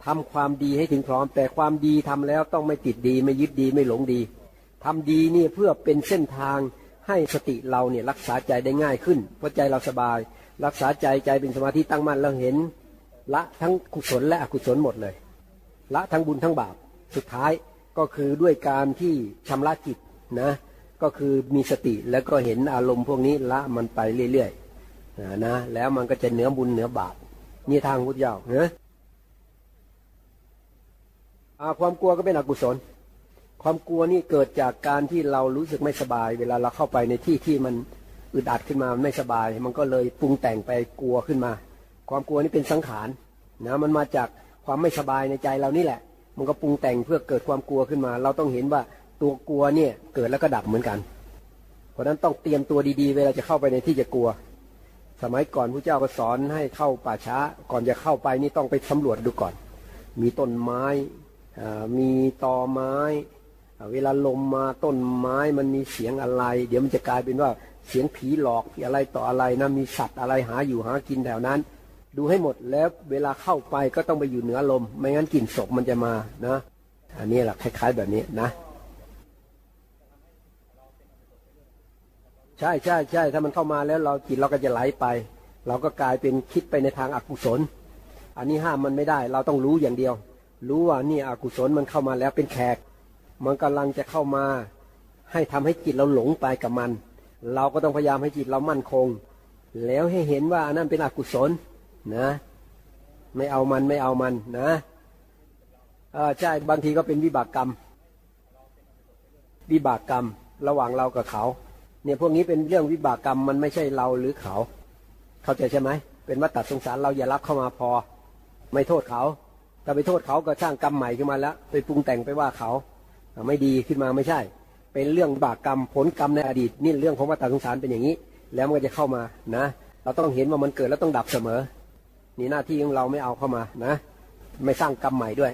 ทำความดีให้ถึงพร้อม แต่ความดีทำแล้วต้องไม่ติดดีไม่ยึดดีไม่หลงดีทำดีนี่เพื่อเป็นเส้นทางให้สติเราเนี่ยรักษาใจได้ง่ายขึ้นเพราะใจเราสบาย รักษาใจใจเป็นสมาธิตั้งมั่นเราเห็นละทั้งกุศลและอกุศลหมดเลย ละทั้งบุญทั้งบาปสุดท้าย ก็คือด้วยการที่ชำระจิตนะก็คือมีสติแล้วก็เห็นอารมณ์พวกนี้ละมันไปเรื่อยๆนะแล้วมันก็จะเหนือบุญเหนือบาปนี่ทางพุทธเจ้าเนะความกลัวก็เป็นอกุศล ความกลัวนี่เกิดจากการที่เรารู้สึกไม่สบาย เวลาเราเข้าไปในที่ที่มันอึดอัดขึ้นมาไม่สบาย มันก็เลยปรุงแต่งไปกลัวขึ้นมา ความกลัวนี่เป็นสังขารนะมันมาจากความไม่สบายในใจเรานี่แหละ มันก็ปรุงแต่งเพื่อเกิดความกลัวขึ้นมา เราต้องเห็นว่าตัวกลัวเนี่ยเกิดแล้วก็ดับเหมือนกัน เพราะนั้นต้องเตรียมตัวดีๆ เวลาจะเข้าไปในที่จะกลัว สมัยก่อนพระเจ้าก็สอนให้เข้าป่าช้า ก่อนจะเข้าไปนี่ต้องไปสำรวจดูก่อน มีต้นไม้มีตอไม้ เวลาลมมาต้นไม้มันมีเสียงอะไร เดี๋ยวมันจะกลายเป็นว่าเสียงผีหลอกอะไรต่ออะไรนะมีสัตว์อะไรหาอยู่หากินแถวนั้น ดูให้หมดแล้วเวลาเข้าไปก็ต้องไปอยู่เหนือลม ไม่งั้นกลิ่นศพมันจะมานะ อันนี้แหละคล้าย ๆแบบนี้นะ ใช่ใช่ใช่ถ้ามันเข้ามาแล้วเราจิตเราก็จะไหลไป เราก็กลายเป็นคิดไปในทางอากุศล อันนี้ห้ามมันไม่ได้ เราต้องรู้อย่างเดียว รู้ว่านี่อกุศลมันเข้ามาแล้วเป็นแขก มันกำลังจะเข้ามา ให้ทำให้จิตเราหลงไปกับมัน เราก็ต้องพยายามให้จิตเรามั่นคง แล้วให้เห็นว่าอันนั้นเป็นอกุศล นะ ไม่เอามันไม่เอามันนะเออใช่บางทีก็เป็นวิบากกรรม วิบากกรรม ระหว่างเรากับเขา เนี่ยพวกนี้เป็นเรื่องวิบากกรรมมันไม่ใช่เราหรือเขา เข้าใจใช่ไหมเป็นวัฏฏสงสารเราอย่ารับเข้ามาพอ ไม่โทษเขาถ้าไปโทษเขาก็สร้างกรรมใหม่ขึ้นมาแล้วไปปรุงแต่งไปว่าเขาไม่ดีขึ้นมาไม่ใช่ เป็นเรื่องบากกรรมผลกรรมในอดีต นี่เรื่องของวัฏฏสงสารเป็นอย่างนี้ แล้วมันก็จะเข้ามานะ เราต้องเห็นว่ามันเกิดแล้วต้องดับเสมอ นี่หน้าที่ของเราไม่เอาเข้ามานะ ไม่สร้างกรรมใหม่ด้วย